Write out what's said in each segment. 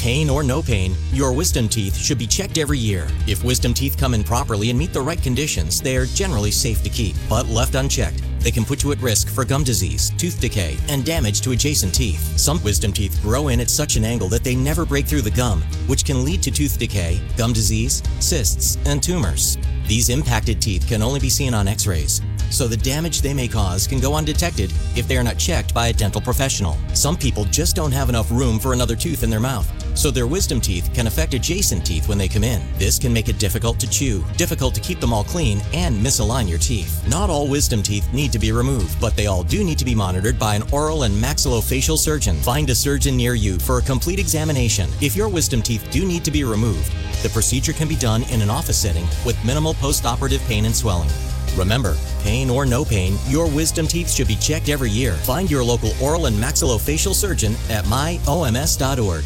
Pain or no pain, your wisdom teeth should be checked every year. If wisdom teeth come in properly and meet the right conditions, they are generally safe to keep. But left unchecked, they can put you at risk for gum disease, tooth decay, and damage to adjacent teeth. Some wisdom teeth grow in at such an angle that they never break through the gum, which can lead to tooth decay, gum disease, cysts, and tumors. These impacted teeth can only be seen on x rays, so the damage they may cause can go undetected if they are not checked by a dental professional. Some people just don't have enough room for another tooth in their mouth, so their wisdom teeth can affect adjacent teeth when they come in. This can make it difficult to chew, difficult to keep them all clean, and misalign your teeth. Not all wisdom teeth need to be removed, but they all do need to be monitored by an oral and maxillofacial surgeon. Find a surgeon near you for a complete examination. If your wisdom teeth do need to be removed, the procedure can be done in an office setting with minimal post-operative pain and swelling. Remember, pain or no pain, your wisdom teeth should be checked every year. Find your local oral and maxillofacial surgeon at myoms.org.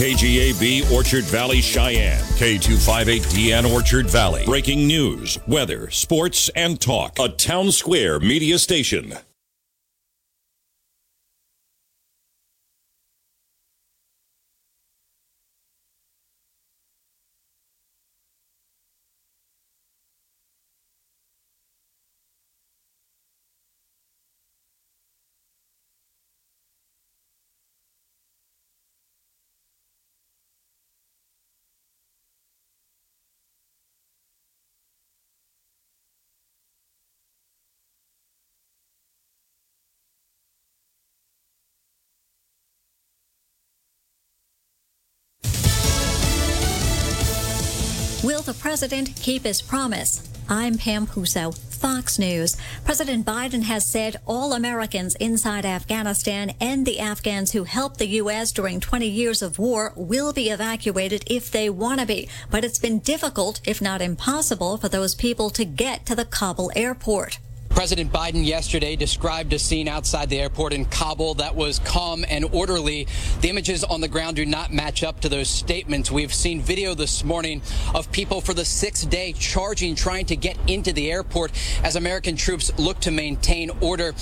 KGAB Orchard Valley Cheyenne, K258DN Orchard Valley. Breaking news, weather, sports, and talk. A town square media station. Will the president keep his promise? I'm Pam Puso, Fox News. President Biden has said all Americans inside Afghanistan and the Afghans who helped the U.S. during 20 years of war will be evacuated if they want to be. But it's been difficult, if not impossible, for those people to get to the Kabul airport. President Biden yesterday described a scene outside the airport in Kabul that was calm and orderly. The images on the ground do not match up to those statements. We've seen video this morning of people for the sixth day charging, trying to get into the airport as American troops look to maintain order.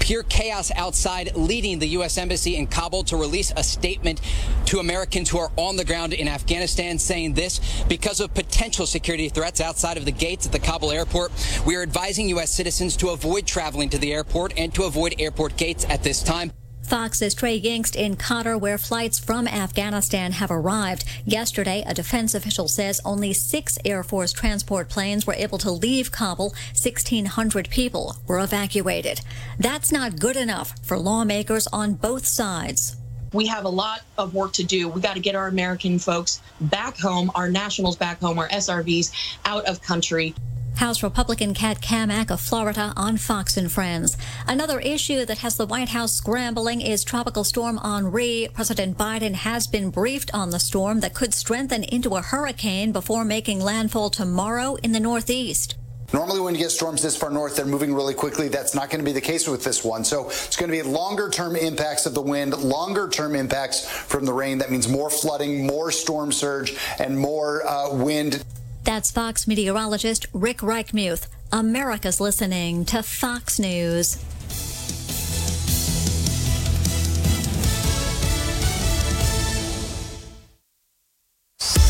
Pure chaos outside, leading the U.S. Embassy in Kabul to release a statement to Americans who are on the ground in Afghanistan saying this because of potential security threats outside of the gates at the Kabul airport. We are advising U.S. citizens to avoid traveling to the airport and to avoid airport gates at this time. Fox's Trey Yingst in Qatar, where flights from Afghanistan have arrived. Yesterday, a defense official says only six Air Force transport planes were able to leave Kabul. 1,600 people were evacuated. That's not good enough for lawmakers on both sides. We have a lot of work to do. We got to get our American folks back home, our nationals back home, our SIVs out of country. House Republican Kat Cammack of Florida on Fox and Friends. Another issue that has the White House scrambling is Tropical Storm Henri. President Biden has been briefed on the storm that could strengthen into a hurricane before making landfall tomorrow in the Northeast. Normally, when you get storms this far north, they're moving really quickly. That's not going to be the case with this one. So it's going to be longer term impacts of the wind, longer term impacts from the rain. That means more flooding, more storm surge, and more uh, wind. That's Fox meteorologist Rick Reichmuth. America's listening to Fox News.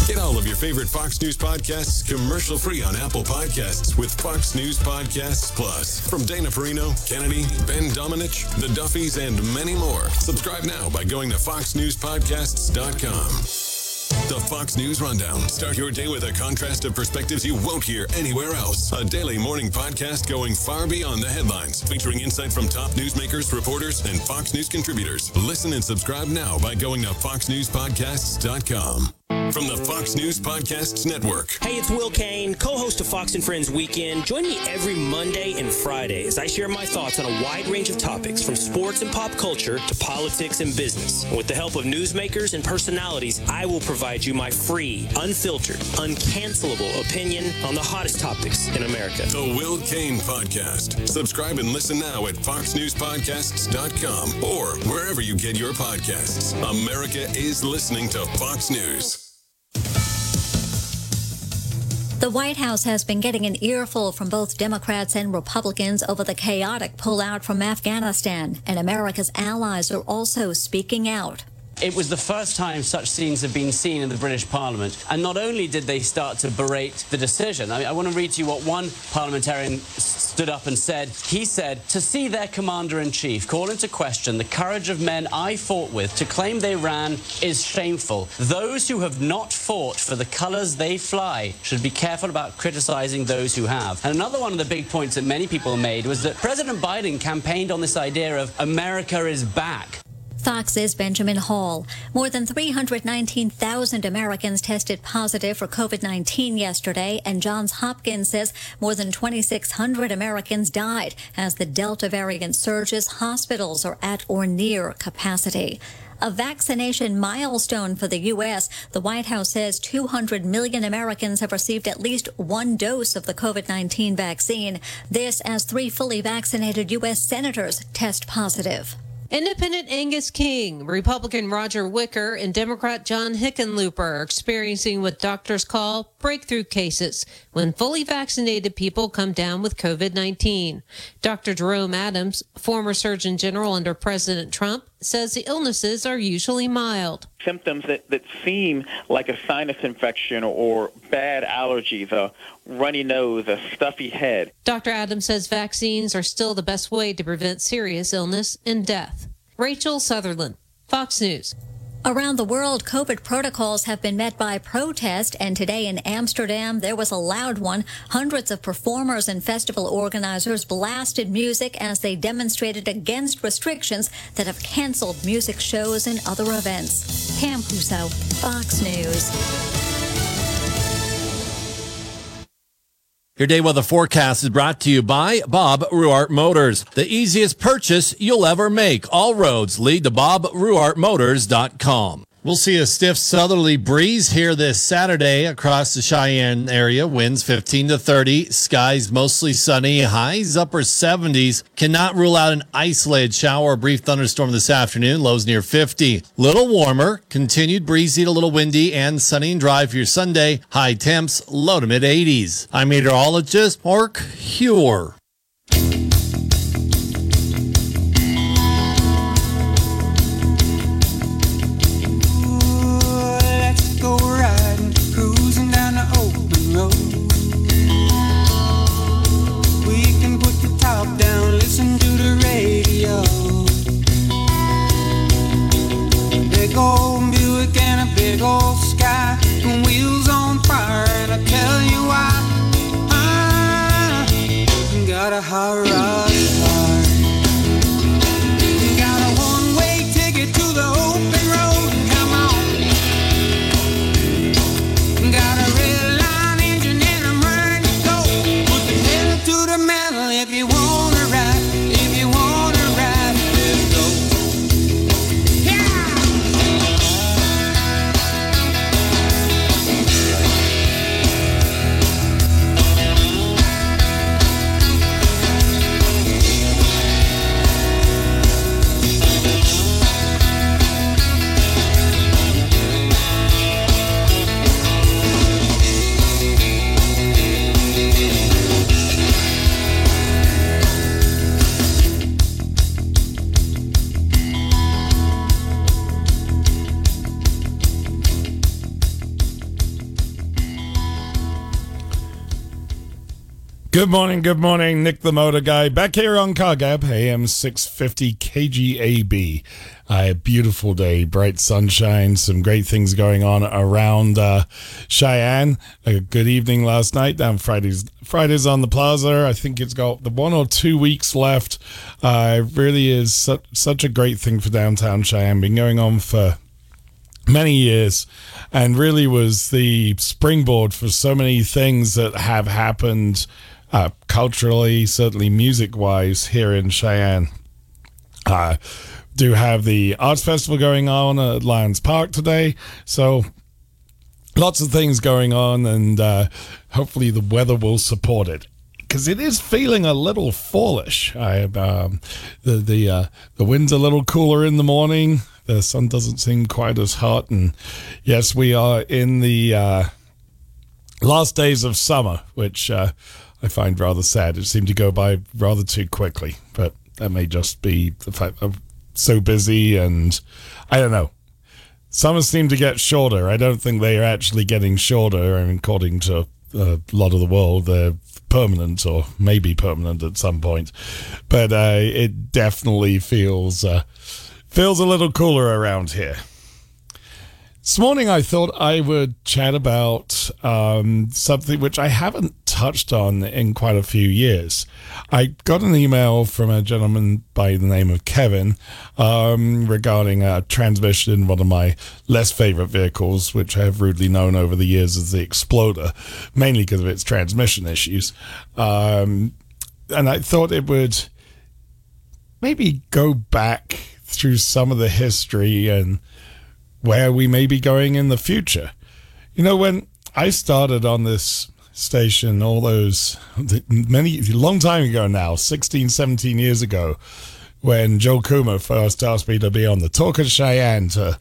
Get all of your favorite Fox News podcasts commercial free on Apple Podcasts with Fox News Podcasts Plus. From Dana Perino, Kennedy, Ben Domenech, The Duffys, and many more. Subscribe now by going to foxnewspodcasts.com. The Fox News Rundown. Start your day with a contrast of perspectives you won't hear anywhere else. A daily morning podcast going far beyond the headlines, featuring insight from top newsmakers, reporters, and Fox News contributors. Listen and subscribe now by going to foxnewspodcasts.com. From the Fox News Podcasts Network. Hey, it's Will Cain, co host of Fox and Friends Weekend. Join me every Monday and Friday as I share my thoughts on a wide range of topics from sports and pop culture to politics and business. With the help of newsmakers and personalities, I will provide you my free, unfiltered, uncancelable opinion on the hottest topics in America. The Will Cain Podcast. Subscribe and listen now at foxnewspodcasts.com or wherever you get your podcasts. America is listening to Fox News. The White House has been getting an earful from both Democrats and Republicans over the chaotic pullout from Afghanistan, and America's allies are also speaking out. It was the first time such scenes have been seen in the British Parliament. And not only did they start to berate the decision, I, mean, I want to read to you what one parliamentarian stood up and said. He said, To see their commander in chief call into question the courage of men I fought with to claim they ran is shameful. Those who have not fought for the colours they fly should be careful about criticising those who have. And another one of the big points that many people made was that President Biden campaigned on this idea of America is back. Fox's Benjamin Hall. More than 319,000 Americans tested positive for COVID 19 yesterday, and Johns Hopkins says more than 2,600 Americans died as the Delta variant surges. Hospitals are at or near capacity. A vaccination milestone for the U.S. The White House says 200 million Americans have received at least one dose of the COVID 19 vaccine. This as three fully vaccinated U.S. senators test positive. Independent Angus King, Republican Roger Wicker, and Democrat John Hickenlooper are experiencing what doctors call breakthrough cases when fully vaccinated people come down with COVID 19. Dr. Jerome Adams, former Surgeon General under President Trump, says the illnesses are usually mild. Symptoms that, that seem like a sinus infection or bad allergies, a runny nose, a stuffy head. Dr. Adams says vaccines are still the best way to prevent serious illness and death. Rachel Sutherland, Fox News. Around the world, COVID protocols have been met by protest, and today in Amsterdam, there was a loud one. Hundreds of performers and festival organizers blasted music as they demonstrated against restrictions that have canceled music shows and other events. Pam Puso, Fox News. Your day weather forecast is brought to you by Bob Ruwart Motors. The easiest purchase you'll ever make. All roads lead to BobRuwartMotors.com. We'll see a stiff southerly breeze here this Saturday across the Cheyenne area. Winds 15 to 30. Skies mostly sunny. Highs upper 70s. Cannot rule out an isolated shower or brief thunderstorm this afternoon. Lows near 50. Little warmer. Continued breezy to a little windy and sunny and dry for your Sunday. High temps low to mid 80s. I'm meteorologist Mark Hewer. Good morning, good morning. Nick the Motor Guy back here on CarGab, AM 650 KGAB. A beautiful day, bright sunshine, some great things going on around uh, Cheyenne. A good evening last night down Fridays. Fridays on the plaza. I think it's got the one or two weeks left. Uh, it really is su- such a great thing for downtown Cheyenne. Been going on for many years and really was the springboard for so many things that have happened uh, culturally, certainly music wise, here in Cheyenne. Uh, do have the arts festival going on at Lions Park today. So lots of things going on, and uh, hopefully the weather will support it. Because it is feeling a little fallish. I um, the the uh, the wind's a little cooler in the morning. The sun doesn't seem quite as hot, and yes, we are in the uh, last days of summer, which uh, I find rather sad. It seemed to go by rather too quickly, but that may just be the fact I'm so busy and I don't know. Summers seem to get shorter. I don't think they are actually getting shorter. I mean, according to a lot of the world, they're permanent or maybe permanent at some point. But uh, it definitely feels uh, feels a little cooler around here. This morning, I thought I would chat about um, something which I haven't touched on in quite a few years. I got an email from a gentleman by the name of Kevin um, regarding a transmission in one of my less favorite vehicles, which I have rudely known over the years as the Exploder, mainly because of its transmission issues. Um, and I thought it would maybe go back through some of the history and where we may be going in the future. You know, when I started on this station all those many long time ago now 16 17 years ago when joe Coomer first asked me to be on the talk of cheyenne to,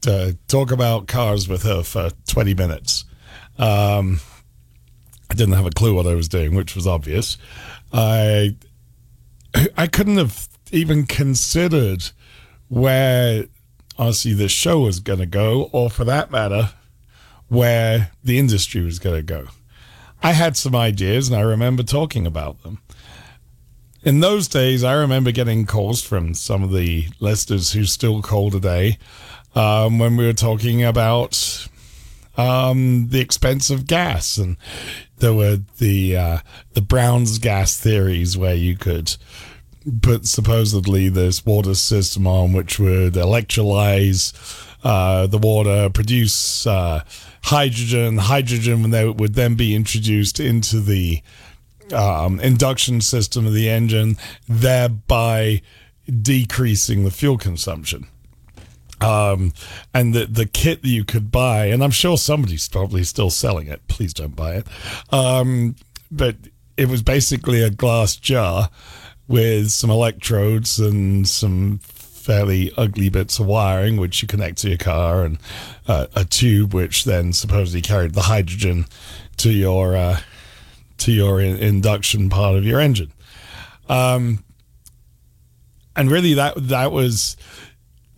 to talk about cars with her for 20 minutes um, i didn't have a clue what i was doing which was obvious i i couldn't have even considered where honestly this show was going to go, or for that matter, where the industry was going to go. I had some ideas and I remember talking about them. In those days, I remember getting calls from some of the listeners who still call today um, when we were talking about um, the expense of gas, and there were the uh, the Brown's gas theories where you could put supposedly this water system on which would electrolyze uh, the water, produce uh, hydrogen. Hydrogen would then be introduced into the um, induction system of the engine, thereby decreasing the fuel consumption. Um, and the the kit that you could buy, and I'm sure somebody's probably still selling it. Please don't buy it. Um, but it was basically a glass jar with some electrodes and some fairly ugly bits of wiring which you connect to your car and uh, a tube which then supposedly carried the hydrogen to your uh, to your in- induction part of your engine. Um, and really that that was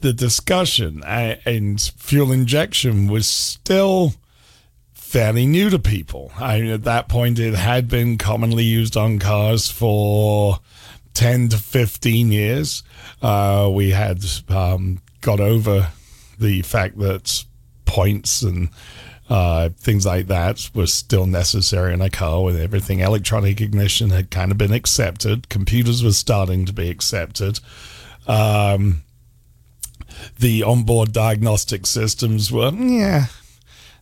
the discussion. And fuel injection was still fairly new to people. I, mean, at that point it had been commonly used on cars for 10 to 15 years. Uh, we had um, got over the fact that points and uh, things like that were still necessary in a car with everything. Electronic ignition had kind of been accepted. Computers were starting to be accepted. Um, the onboard diagnostic systems were, yeah,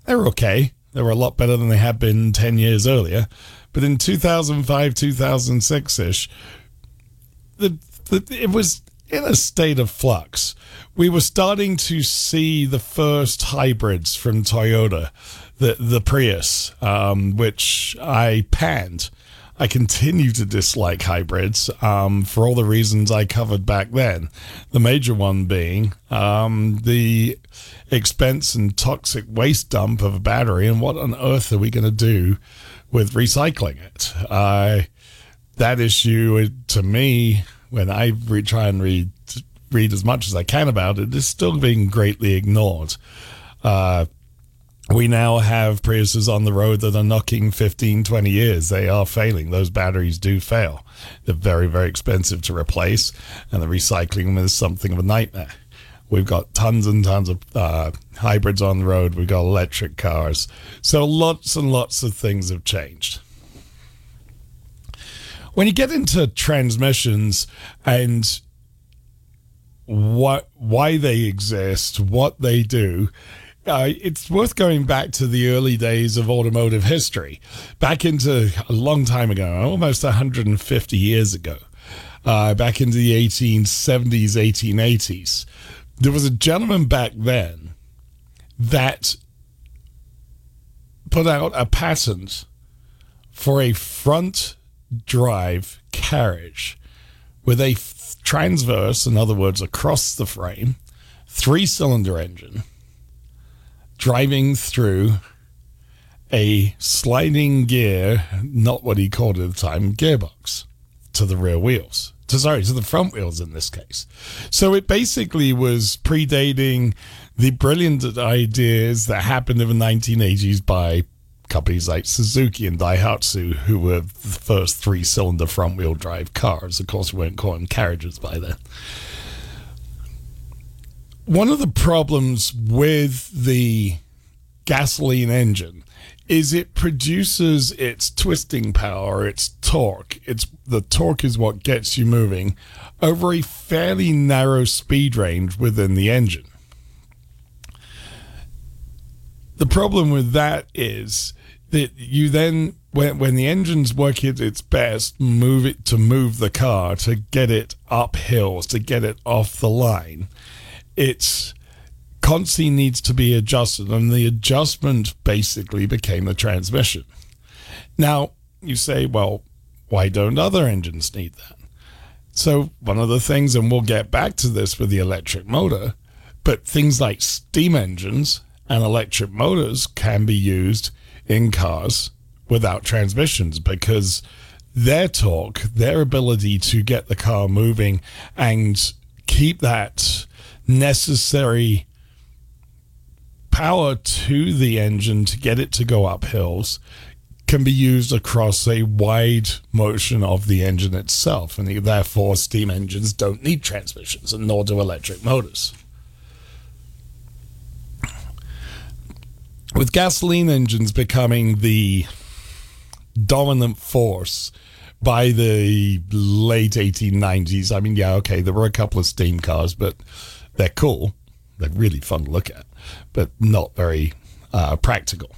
they were okay. They were a lot better than they had been 10 years earlier. But in 2005, 2006 ish, the, the it was in a state of flux. We were starting to see the first hybrids from Toyota, the the Prius, um, which I panned. I continue to dislike hybrids um, for all the reasons I covered back then. The major one being um, the expense and toxic waste dump of a battery, and what on earth are we going to do with recycling it? Uh, that issue, to me, when I re- try and read read as much as I can about it, is still being greatly ignored. Uh, we now have Priuses on the road that are knocking 15, 20 years. They are failing. Those batteries do fail. They're very, very expensive to replace, and the recycling is something of a nightmare. We've got tons and tons of uh, hybrids on the road. We've got electric cars. So lots and lots of things have changed when you get into transmissions and what why they exist, what they do, uh, it's worth going back to the early days of automotive history, back into a long time ago, almost 150 years ago, uh, back into the 1870s, 1880s. There was a gentleman back then that put out a patent for a front drive carriage with a transverse, in other words, across the frame, three cylinder engine driving through a sliding gear, not what he called at the time, gearbox to the rear wheels. Sorry, to the front wheels in this case. So it basically was predating the brilliant ideas that happened in the 1980s by companies like Suzuki and Daihatsu, who were the first three cylinder front wheel drive cars. Of course, we weren't calling carriages by then. One of the problems with the gasoline engine is it produces its twisting power, its torque. It's the torque is what gets you moving over a fairly narrow speed range within the engine. The problem with that is that you then when when the engine's working at its best, move it to move the car to get it up hills, to get it off the line. It's constantly needs to be adjusted, and the adjustment basically became the transmission. Now you say, well, why don't other engines need that? So one of the things, and we'll get back to this with the electric motor, but things like steam engines and electric motors can be used in cars without transmissions because their torque, their ability to get the car moving and keep that necessary power to the engine to get it to go up hills can be used across a wide motion of the engine itself. And therefore, steam engines don't need transmissions, and nor do electric motors. With gasoline engines becoming the dominant force by the late 1890s, I mean, yeah, okay, there were a couple of steam cars, but they're cool. They're really fun to look at, but not very uh, practical.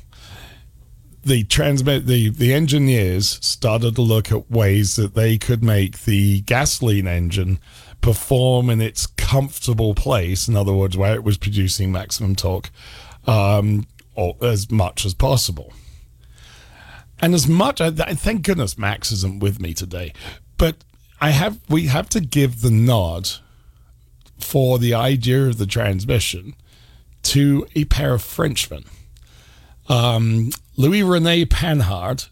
The transmit the the engineers started to look at ways that they could make the gasoline engine perform in its comfortable place. In other words, where it was producing maximum torque, um, or as much as possible. And as much, thank goodness Max isn't with me today, but I have we have to give the nod for the idea of the transmission to a pair of Frenchmen, um, Louis Rene Panhard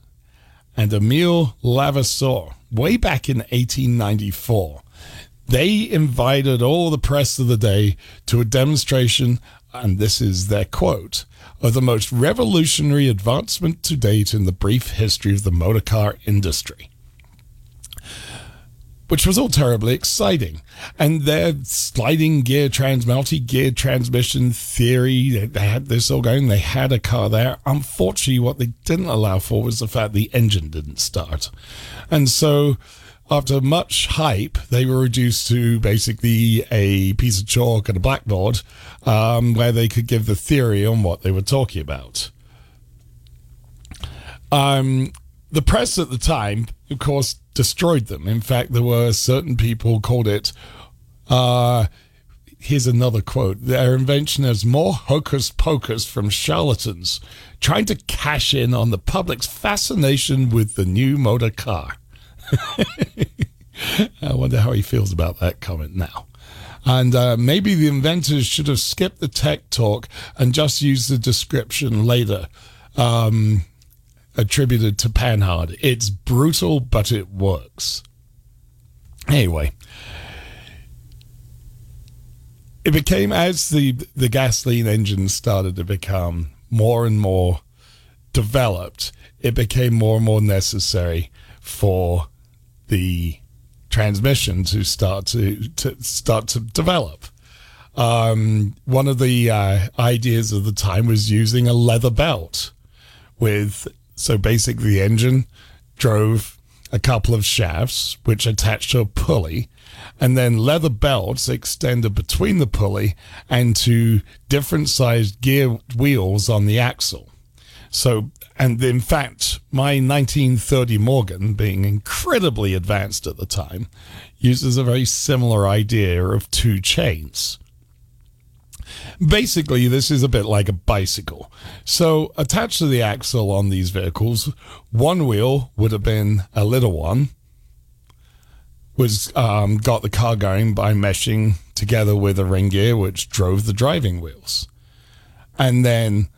and Emile Levassor, way back in 1894. They invited all the press of the day to a demonstration, and this is their quote of the most revolutionary advancement to date in the brief history of the motorcar industry. Which was all terribly exciting. And their sliding gear trans, multi gear transmission theory, they had this all going. They had a car there. Unfortunately, what they didn't allow for was the fact the engine didn't start. And so after much hype, they were reduced to basically a piece of chalk and a blackboard um, where they could give the theory on what they were talking about. Um, the press at the time, of course, destroyed them. In fact, there were certain people called it. Uh, here's another quote: "Their invention is more hocus pocus from charlatans trying to cash in on the public's fascination with the new motor car." I wonder how he feels about that comment now. And uh, maybe the inventors should have skipped the tech talk and just used the description later, um, attributed to Panhard. It's brutal, but it works. Anyway, it became as the the gasoline engine started to become more and more developed, it became more and more necessary for the transmission to start to, to start to develop. Um, one of the uh, ideas of the time was using a leather belt with so basically the engine drove a couple of shafts which attached to a pulley and then leather belts extended between the pulley and to different sized gear wheels on the axle so and in fact, my 1930 Morgan, being incredibly advanced at the time, uses a very similar idea of two chains. Basically, this is a bit like a bicycle. So, attached to the axle on these vehicles, one wheel would have been a little one, was um, got the car going by meshing together with a ring gear, which drove the driving wheels, and then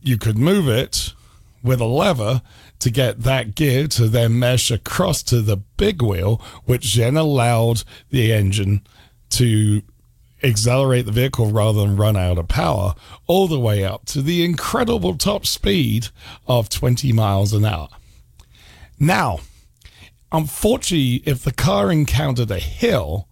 you could move it with a lever to get that gear to then mesh across to the big wheel, which then allowed the engine to accelerate the vehicle rather than run out of power, all the way up to the incredible top speed of 20 miles an hour. Now, unfortunately, if the car encountered a hill,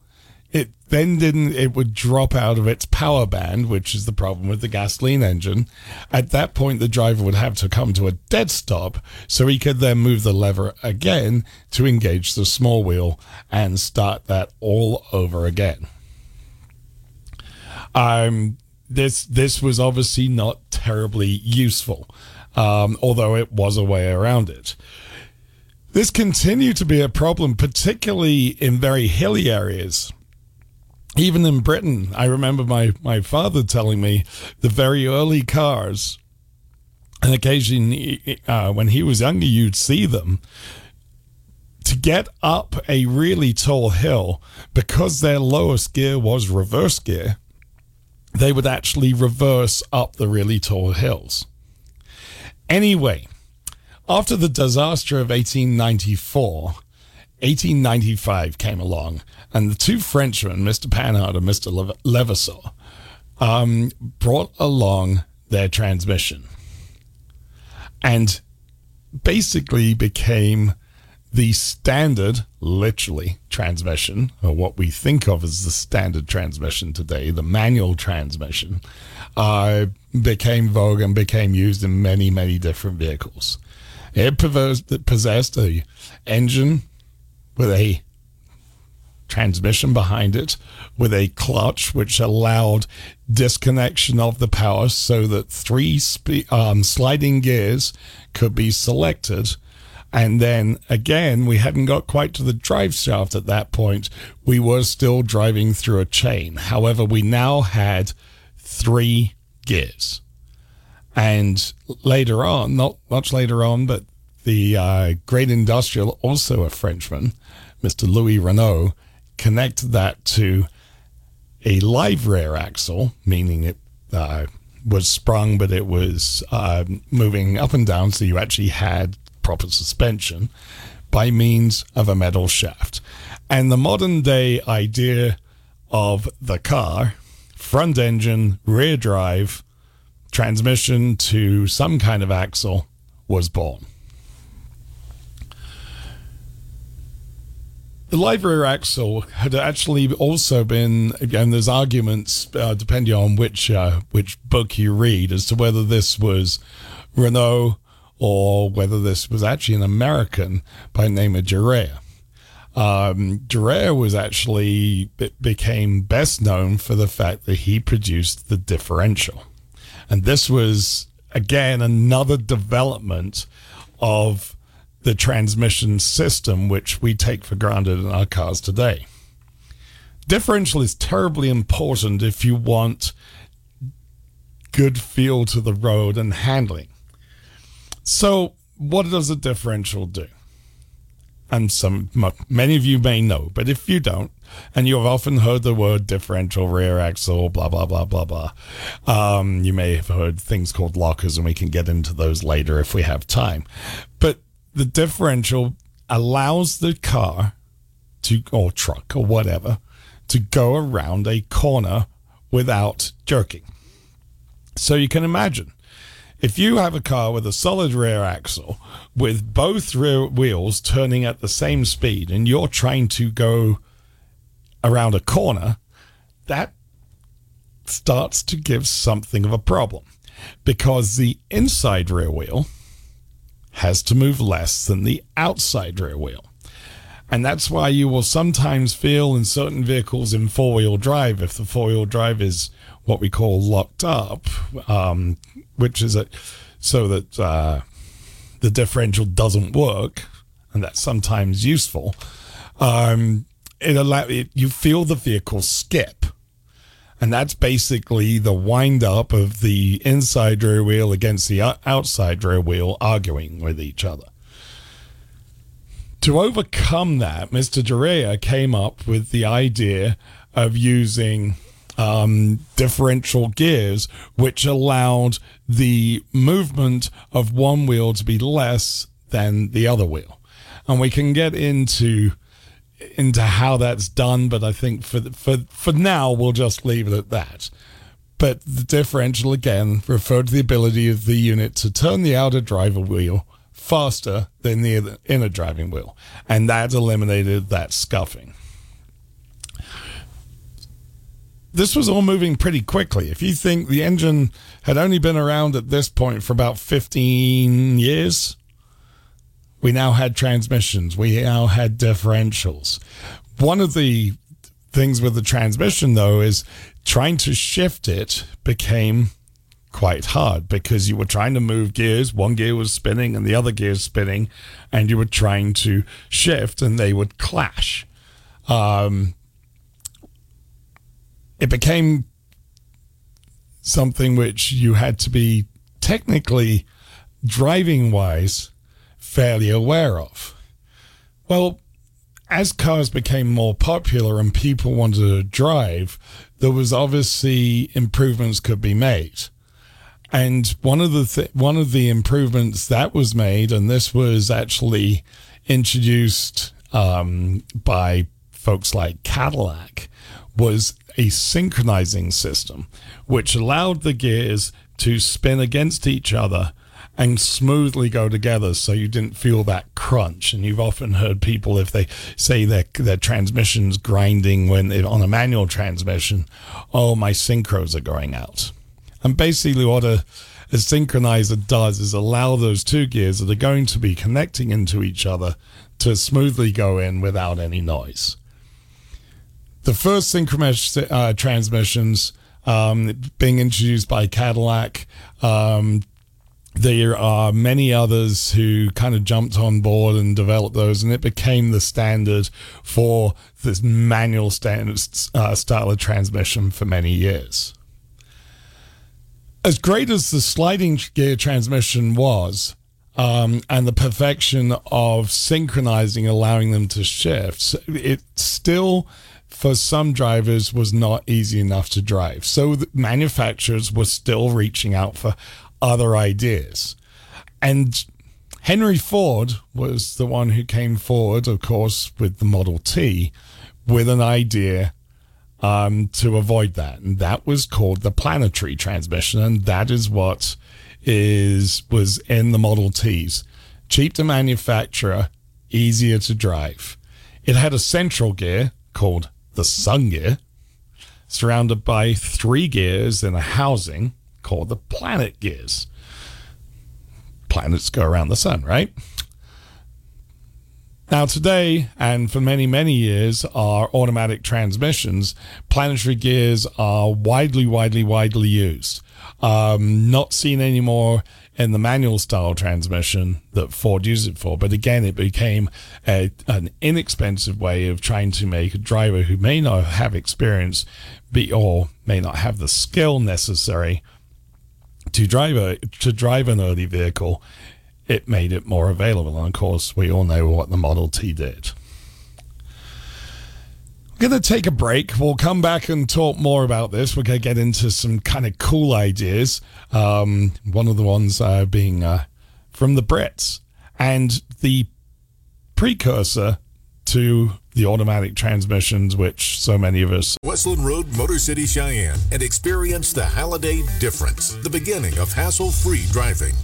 then didn't, it would drop out of its power band, which is the problem with the gasoline engine. At that point, the driver would have to come to a dead stop so he could then move the lever again to engage the small wheel and start that all over again. Um, this this was obviously not terribly useful, um, although it was a way around it. This continued to be a problem, particularly in very hilly areas. Even in Britain, I remember my, my father telling me the very early cars, and occasionally uh, when he was younger, you'd see them. To get up a really tall hill, because their lowest gear was reverse gear, they would actually reverse up the really tall hills. Anyway, after the disaster of 1894, 1895 came along, and the two Frenchmen, Mr. Panhard and Mr. Levassor, um, brought along their transmission and basically became the standard, literally, transmission, or what we think of as the standard transmission today, the manual transmission, uh, became vogue and became used in many, many different vehicles. It possessed a engine with a transmission behind it, with a clutch which allowed disconnection of the power so that three spe- um, sliding gears could be selected. And then again, we hadn't got quite to the drive shaft at that point. We were still driving through a chain. However, we now had three gears. And later on, not much later on, but the uh, great industrial, also a Frenchman, Mr. Louis Renault, connected that to a live rear axle, meaning it uh, was sprung, but it was uh, moving up and down, so you actually had proper suspension by means of a metal shaft. And the modern day idea of the car, front engine, rear drive, transmission to some kind of axle was born. The live rear axle had actually also been, and there's arguments uh, depending on which uh, which book you read as to whether this was Renault or whether this was actually an American by the name of Duryea. Um, was actually became best known for the fact that he produced the differential. And this was, again, another development of the transmission system, which we take for granted in our cars today. Differential is terribly important if you want good feel to the road and handling. So, what does a differential do? And some, many of you may know, but if you don't, and you've often heard the word differential rear axle, blah, blah, blah, blah, blah. Um, you may have heard things called lockers, and we can get into those later if we have time. But the differential allows the car to, or truck or whatever, to go around a corner without jerking. So you can imagine if you have a car with a solid rear axle with both rear wheels turning at the same speed and you're trying to go around a corner, that starts to give something of a problem because the inside rear wheel has to move less than the outside rear wheel. And that's why you will sometimes feel in certain vehicles in four wheel drive, if the four wheel drive is what we call locked up, um, which is a, so that uh, the differential doesn't work, and that's sometimes useful. Um, it allow it, you feel the vehicle skip, and that's basically the wind up of the inside rear wheel against the outside rear wheel arguing with each other. To overcome that, Mr. Duryea came up with the idea of using um, differential gears, which allowed the movement of one wheel to be less than the other wheel. And we can get into into how that's done, but I think for for for now we'll just leave it at that. But the differential again referred to the ability of the unit to turn the outer driver wheel faster than the inner driving wheel, and that eliminated that scuffing. This was all moving pretty quickly. If you think the engine had only been around at this point for about 15 years, we now had transmissions. We now had differentials. One of the things with the transmission, though, is trying to shift it became quite hard because you were trying to move gears. One gear was spinning and the other gear was spinning, and you were trying to shift and they would clash. Um, it became something which you had to be technically driving wise fairly aware of. Well, as cars became more popular and people wanted to drive, there was obviously improvements could be made. And one of the th- one of the improvements that was made, and this was actually introduced um, by folks like Cadillac, was a synchronizing system, which allowed the gears to spin against each other and smoothly go together so you didn't feel that crunch. And you've often heard people, if they say their, their transmission's grinding when they, on a manual transmission, oh, my synchros are going out. And basically, what a, a synchronizer does is allow those two gears that are going to be connecting into each other to smoothly go in without any noise. The first synchronous uh, transmissions um, being introduced by Cadillac um, there are many others who kind of jumped on board and developed those, and it became the standard for this manual standard uh, style of transmission for many years. As great as the sliding gear transmission was, um, and the perfection of synchronizing, allowing them to shift, it still, for some drivers, was not easy enough to drive. So manufacturers were still reaching out for other ideas. And Henry Ford was the one who came forward, of course, with the Model T, with an idea um, to avoid that. And that was called the planetary transmission. And that is what is was in the Model Ts. Cheap to manufacture, easier to drive. It had a central gear called the sun gear, surrounded by three gears in a housing called the planet gears. Planets go around the sun, right? Now, today, and for many, many years, our automatic transmissions, planetary gears are widely, widely, widely used. Um, not seen anymore in the manual style transmission that Ford used it for. But again, it became a, an inexpensive way of trying to make a driver who may not have experience be, or may not have the skill necessary to drive a to drive an early vehicle, it made it more available. And of course, we all know what the Model T did. We're going to take a break. We'll come back and talk more about this. We're going to get into some kind of cool ideas. Um, one of the ones uh, being uh, from the Brits and the precursor to the automatic transmissions, which so many of us. Westland Road, Motor City, Cheyenne, and experience the Halladay difference, the beginning of hassle free driving.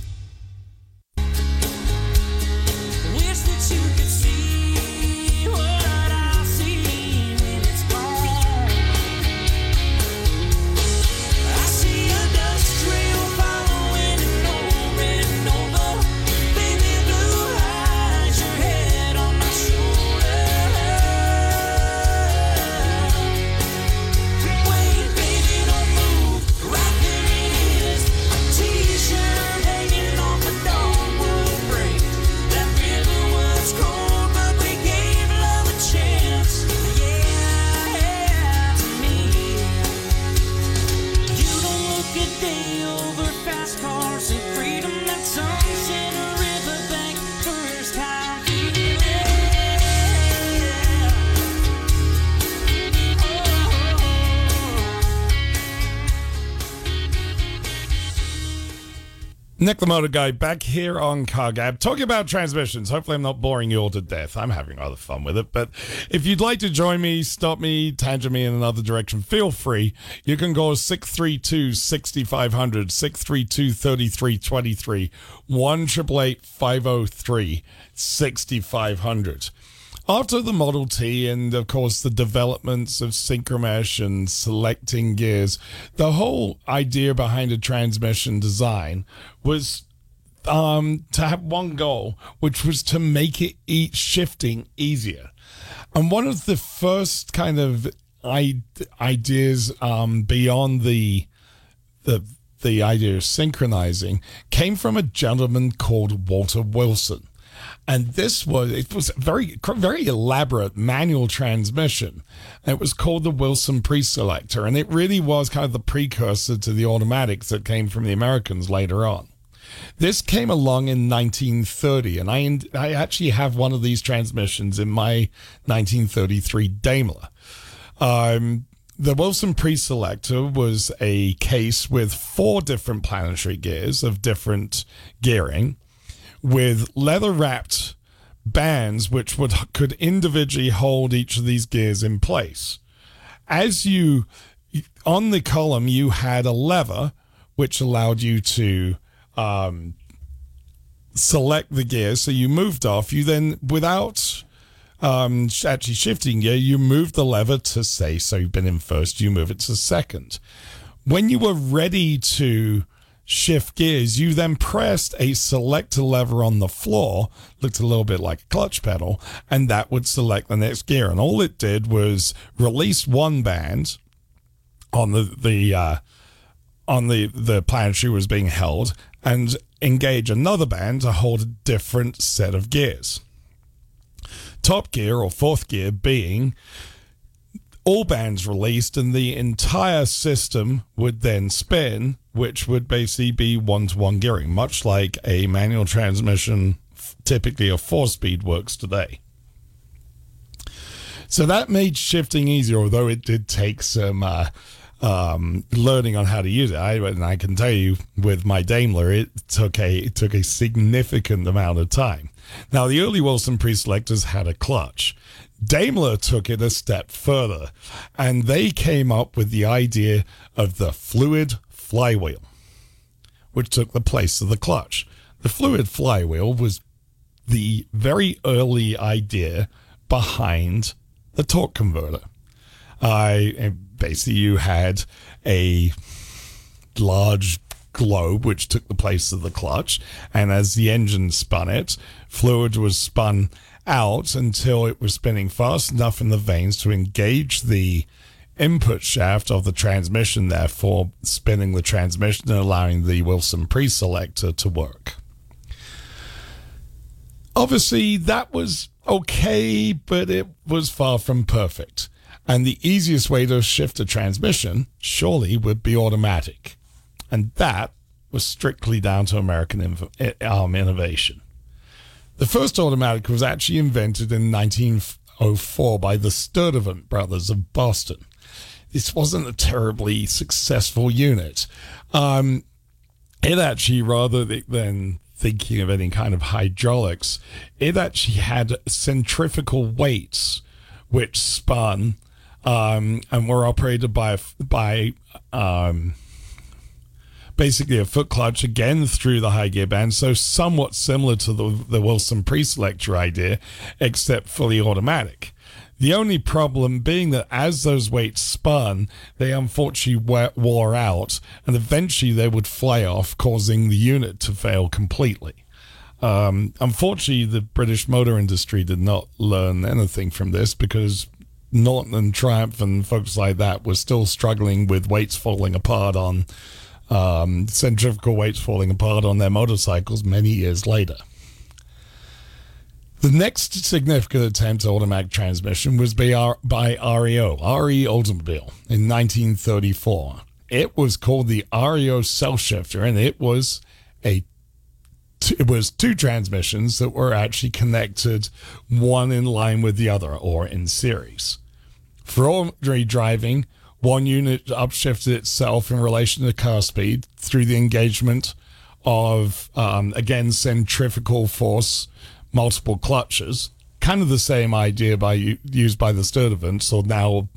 Nick the Motor Guy back here on Car Gab talking about transmissions. Hopefully, I'm not boring you all to death. I'm having rather fun with it. But if you'd like to join me, stop me, tangent me in another direction, feel free. You can go 632 6500, 632 3323, 1 503 6500 after the Model T and, of course, the developments of synchromesh and selecting gears, the whole idea behind a transmission design was um, to have one goal, which was to make it each shifting easier. And one of the first kind of ideas um, beyond the the the idea of synchronizing came from a gentleman called Walter Wilson and this was it was very very elaborate manual transmission. It was called the Wilson pre-selector, and it really was kind of the precursor to the automatics that came from the Americans later on. This came along in 1930, and I I actually have one of these transmissions in my 1933 Daimler. Um, the Wilson pre-selector was a case with four different planetary gears of different gearing with leather wrapped bands which would could individually hold each of these gears in place. As you on the column, you had a lever which allowed you to um, select the gear. So you moved off. You then, without um, actually shifting gear, you moved the lever to say, so you've been in first, you move it to second. When you were ready to shift gears, you then pressed a selector lever on the floor, looked a little bit like a clutch pedal, and that would select the next gear. And all it did was release one band on the the uh, on the the planetary was being held, and engage another band to hold a different set of gears. Top gear or fourth gear being all bands released, and the entire system would then spin, which would basically be one to one gearing, much like a manual transmission, typically a four speed, works today. So that made shifting easier, although it did take some uh, um, learning on how to use it. I, and I can tell you, with my Daimler, it took a it took a significant amount of time. Now, the early Wilson pre-selectors had a clutch. Daimler took it a step further and they came up with the idea of the fluid flywheel, which took the place of the clutch. The fluid flywheel was the very early idea behind the torque converter. I basically you had a large globe which took the place of the clutch, and as the engine spun it, fluid was spun out until it was spinning fast enough in the vanes to engage the input shaft of the transmission, therefore spinning the transmission and allowing the Wilson pre-selector to work. Obviously, that was okay, but it was far from perfect. And the easiest way to shift a transmission surely would be automatic. And that was strictly down to American um, innovation. The first automatic was actually invented in 1904 by the Sturtevant brothers of Boston. This wasn't a terribly successful unit. Um, it actually, rather than thinking of any kind of hydraulics, it actually had centrifugal weights which spun um, and were operated by by um, basically a foot clutch again through the high gear band. So somewhat similar to the, the Wilson pre-selector idea, except fully automatic. The only problem being that as those weights spun, they unfortunately wore out and eventually they would fly off, causing the unit to fail completely. Um, unfortunately, the British motor industry did not learn anything from this because Norton and Triumph and folks like that were still struggling with weights falling apart on um, centrifugal weights falling apart on their motorcycles many years later. The next significant attempt at automatic transmission was by, by REO, RE Automobile, in 1934. It was called the REO Self-Shifter, and it was a it was two transmissions that were actually connected, one in line with the other or in series. For ordinary driving, one unit upshifted itself in relation to car speed through the engagement of um, again centrifugal force, multiple clutches. Kind of the same idea by used by the Sturtevant. So now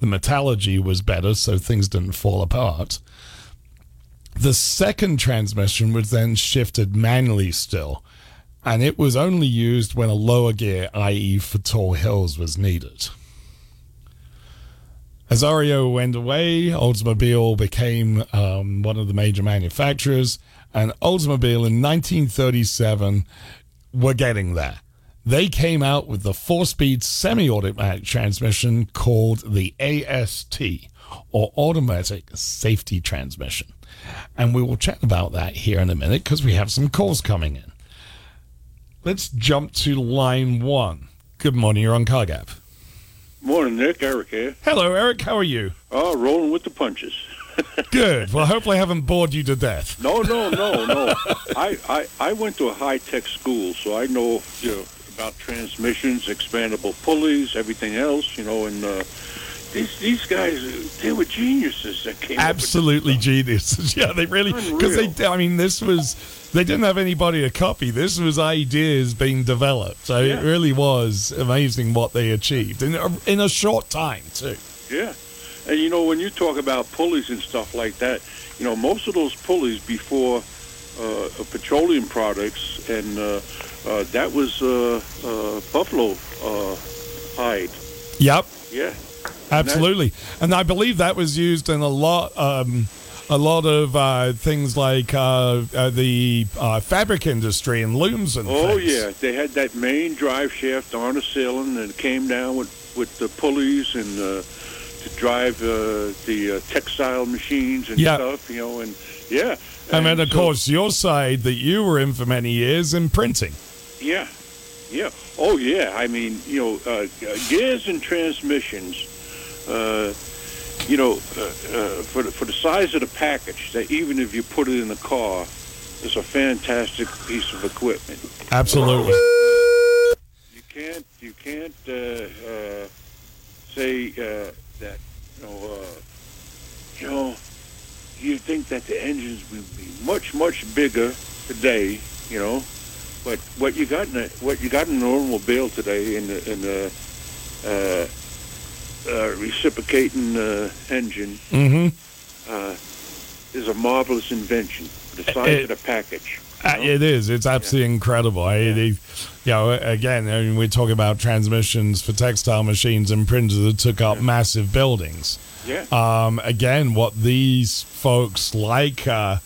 the metallurgy was better, so things didn't fall apart. The second transmission was then shifted manually still, and it was only used when a lower gear, i.e., for tall hills, was needed. As REO went away, Oldsmobile became um, one of the major manufacturers, and Oldsmobile in 1937 were getting there. They came out with the four speed semi automatic transmission called the AST, or Automatic Safety Transmission. And we will chat about that here in a minute because we have some calls coming in. Let's jump to line one. Good morning, you're on CarGab. Morning, Nick. Eric here. Hello, Eric. How are you? Oh, rolling with the punches. Good. Well, hopefully I haven't bored you to death. No, no, no, no. I, I, I went to a high tech school, so I know, you know about transmissions, expandable pulleys, everything else, you know, and uh, these these guys, they were geniuses that came. Absolutely geniuses. Yeah, they really because they. I mean, this was they didn't have anybody to copy. This was ideas being developed. So yeah. it really was amazing what they achieved in a, in a short time too. Yeah, and you know when you talk about pulleys and stuff like that, you know most of those pulleys before uh, petroleum products and uh, uh, that was uh, uh, buffalo uh, hide. Yep. Yeah. Absolutely, and, and I believe that was used in a lot. Um, a lot of uh, things like uh, uh, the uh, fabric industry and looms and things. oh things. yeah they had that main drive shaft on a ceiling and came down with, with the pulleys and uh, drive uh, the textile machines and yeah. stuff you know and yeah and, and then of so, course your side that you were in for many years in printing yeah yeah oh yeah i mean you know gears and transmissions you know, uh, uh, for the, for the size of the package, that even if you put it in the car, it's a fantastic piece of equipment. Absolutely. You can't you can't uh, uh say uh, that know uh, you know you think that the engines would be much much bigger today, you know, but what you got in a, what you got in an automobile today in the in the uh, reciprocating uh, engine mm-hmm. uh, is a marvelous invention. The size it, of the package. Uh, it is. It's absolutely yeah. incredible. I, yeah. You know, again, I mean, we talk about transmissions for textile machines and printers that took up yeah. massive buildings. Yeah. Um, again, what these folks like uh,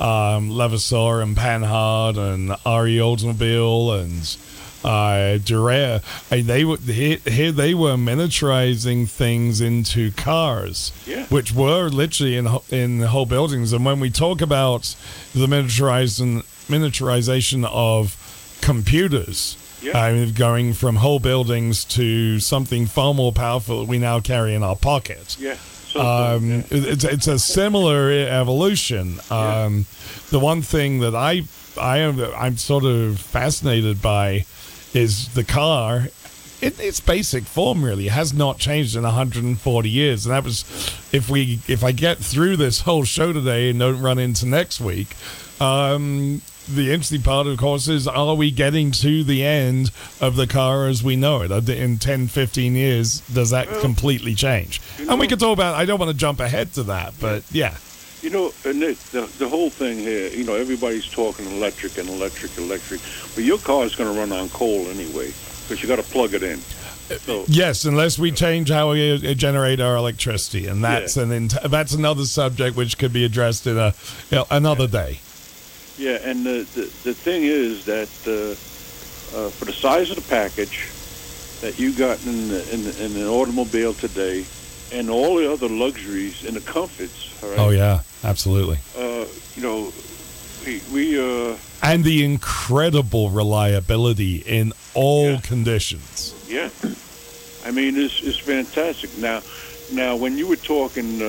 um, Levassor and Panhard and RE Oldsmobile and uh, Duryea. they were here, here. They were miniaturizing things into cars, yeah. which were literally in in whole buildings. And when we talk about the miniaturization miniaturization of computers, yeah. I mean, going from whole buildings to something far more powerful that we now carry in our pocket. Yeah. Um, yeah. it's, it's a similar evolution. Um, the one thing that I I am I'm sort of fascinated by is the car in its basic form really has not changed in 140 years and that was if we if i get through this whole show today and don't run into next week um, the interesting part of course is are we getting to the end of the car as we know it in 10 15 years does that well, completely change and know, we could talk about i don't want to jump ahead to that but yeah you know, Nick, the, the whole thing here, you know, everybody's talking electric and electric, electric, but your car is going to run on coal anyway because you got to plug it in. So, yes, unless we change how we uh, generate our electricity, and that's yeah. an that's another subject which could be addressed in a you know, another yeah. day. Yeah, and the, the the thing is that uh, uh, for the size of the package that you got in the, in, the, in an automobile today, and all the other luxuries and the comforts. Right? Oh yeah, absolutely. Uh, you know, we, we uh, and the incredible reliability in all yeah. conditions. Yeah, I mean it's it's fantastic. Now, now when you were talking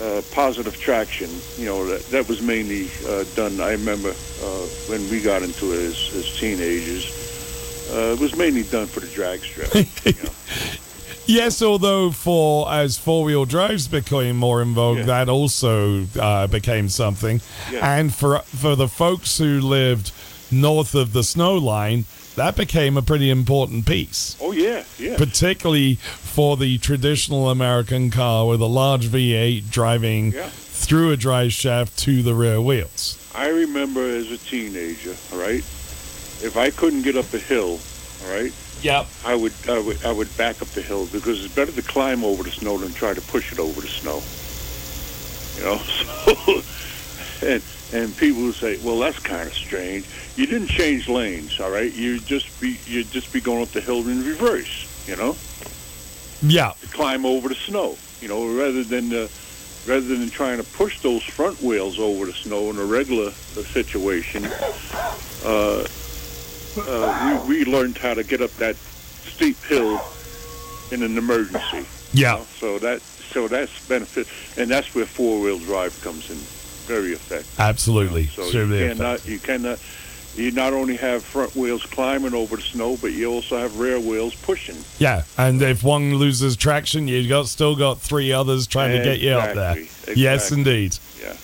uh, positive traction, you know that that was mainly uh, done. I remember uh, when we got into it as, as teenagers. Uh, it was mainly done for the drag strip. you know? Yes, although for as four wheel drives became more in vogue, Yeah. that also uh, became something. Yeah. And for for the folks who lived north of the snow line, that became a pretty important piece. Oh yeah, yeah. Particularly for the traditional American car with a large V8 driving Yeah. through a drive shaft to the rear wheels. I remember as a teenager, all right, if I couldn't get up a hill, all right, Yep. I would I would I would back up the hill because it's better to climb over the snow than try to push it over the snow. You know, so and and people would say, well, that's kind of strange. You didn't change lanes, all right. You just be you'd just be going up the hill in reverse. You know, Yeah. to climb over the snow. You know, rather than uh, rather than trying to push those front wheels over the snow in a regular uh, situation. Uh, uh, we, we learned how to get up that steep hill in an emergency. Yeah. So that so that's benefit, and that's where four wheel drive comes in very effective. Absolutely. So Extremely you cannot you cannot you not only have front wheels climbing over the snow, but you also have rear wheels pushing. Yeah, and if one loses traction, you've got still got three others trying to get you up there. Exactly, Yes, indeed. Yeah.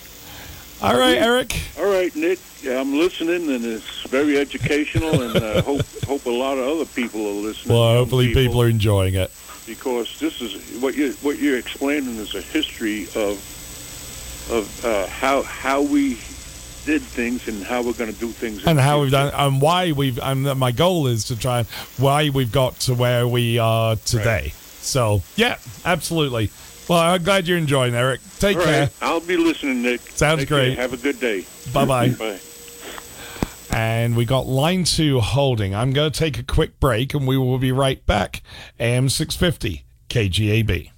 All right, Eric. All right, Nick. Yeah, I'm listening, and it's very educational, and uh, hope hope a lot of other people are listening. Well, hopefully people are enjoying it. because this is what you what you're explaining is a history of of uh, how how we did things and how we're going to do things. And how we've done, and why we've, and my goal is to try and why we've got to where we are today. So, yeah, absolutely. Well, I'm glad you're enjoying, Eric. Take All care. right, I'll be listening, Nick. Sounds Take care. great. Have a good day. Bye-bye. Bye. And we got line two holding. I'm going to take a quick break and we will be right back. AM 650 KGAB.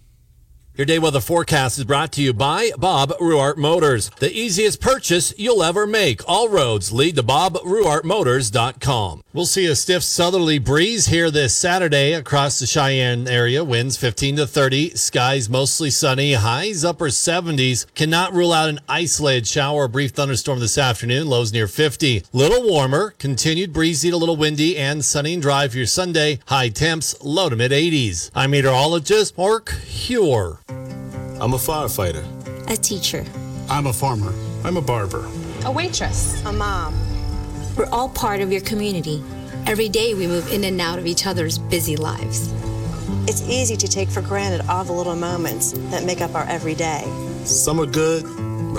Your day weather forecast is brought to you by Bob Ruwart Motors. The easiest purchase you'll ever make. All roads lead to BobRuwartMotors.com. We'll see a stiff southerly breeze here this Saturday across the Cheyenne area. Winds 15 to 30. Skies mostly sunny. Highs upper 70s. Cannot rule out an isolated shower or brief thunderstorm this afternoon. Lows near 50. Little warmer. Continued breezy to little windy and sunny and dry for your Sunday. High temps low to mid 80s. I'm meteorologist Mark Huer. I'm a firefighter. A teacher. I'm a farmer. I'm a barber. A waitress. A mom. We're all part of your community. Every day we move in and out of each other's busy lives. It's easy to take for granted all the little moments that make up our everyday. Some are good,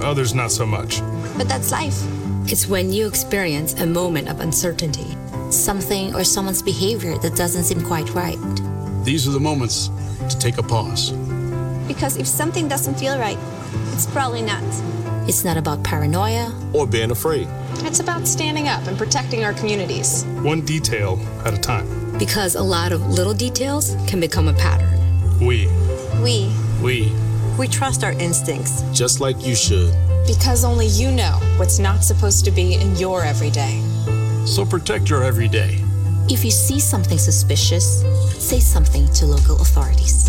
others not so much. But that's life. It's when you experience a moment of uncertainty, something or someone's behavior that doesn't seem quite right. These are the moments to take a pause. Because if something doesn't feel right, it's probably not. It's not about paranoia or being afraid. It's about standing up and protecting our communities. One detail at a time. because a lot of little details can become a pattern. We, We, we, we trust our instincts. just like you should. Because only you know what's not supposed to be in your everyday. So protect your everyday. If you see something suspicious, say something to local authorities.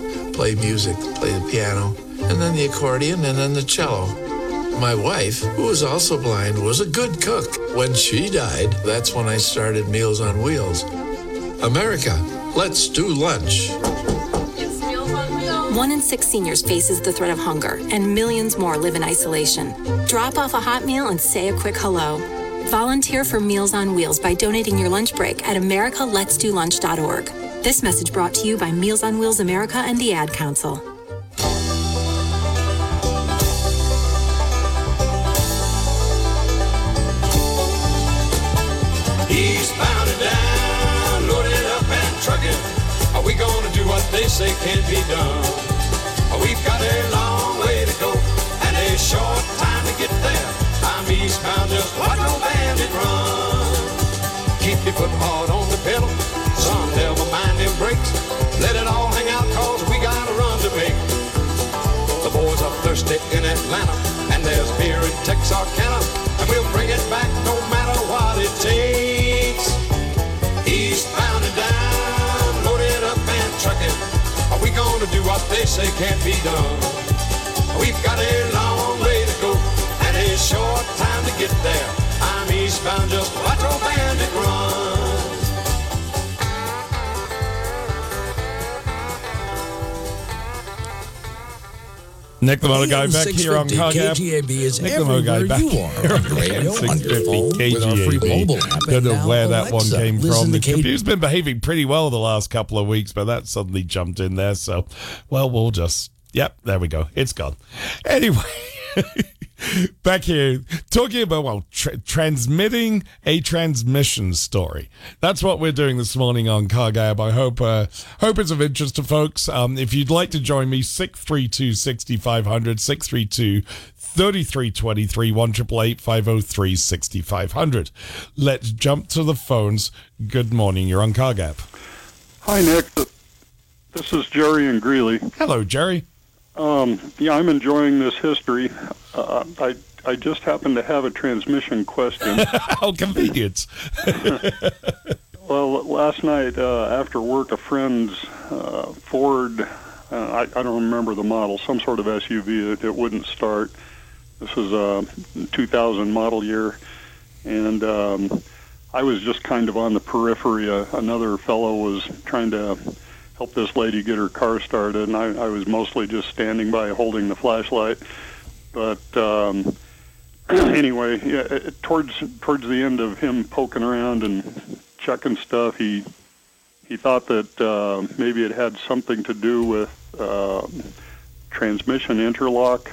play music, play the piano, and then the accordion, and then the cello. My wife, who was also blind, was a good cook. When she died, that's when I started Meals on Wheels. America, let's do lunch. One in six seniors faces the threat of hunger, and millions more live in isolation. Drop off a hot meal and say a quick hello. Volunteer for Meals on Wheels by donating your lunch break at americaletsdolunch.org. This message brought to you by Meals on Wheels America and the Ad Council. Eastbound and down, loaded up and trucking. Are we gonna do what they say can't be done? We've got a long way to go and a short time to get there. I'm eastbound, just watch Texarkana, and we'll bring it back no matter what it takes. Eastbound and down, loaded up and trucking. Are we gonna do what they say can't be done? We've got a long way to go and a short time to get there. I'm eastbound, Nick the Motor Guy back here on 650 KGAB is Nick the Motor Guy back you here are on radio, on your 650 phone, with our free KGAB. mobile app, Don't know now where that one came Listen from. The K- computer's been behaving pretty well the last couple of weeks, but that suddenly jumped in there. So, well, we'll just, yep, there we go. It's gone. Anyway. Back here, talking about well, tra- transmitting a transmission story. That's what we're doing this morning on CarGab. I hope uh, hope it's of interest to folks. Um, if you'd like to join me, 632 6500, 632 3323 1888 503 6500. Let's jump to the phones. Good morning. You're on CarGab. Hi, Nick. This is Jerry and Greeley. Hello, Jerry. Um, yeah, I'm enjoying this history. Uh, I I just happen to have a transmission question. How convenient. well, last night uh, after work, a friend's uh, Ford, uh, I, I don't remember the model, some sort of SUV, it, it wouldn't start. This is a 2000 model year, and um, I was just kind of on the periphery. Uh, another fellow was trying to help this lady get her car started, and I, I was mostly just standing by holding the flashlight. But um, anyway, yeah, it- towards towards the end of him poking around and checking stuff, he he thought that uh, maybe it had something to do with uh, transmission interlock.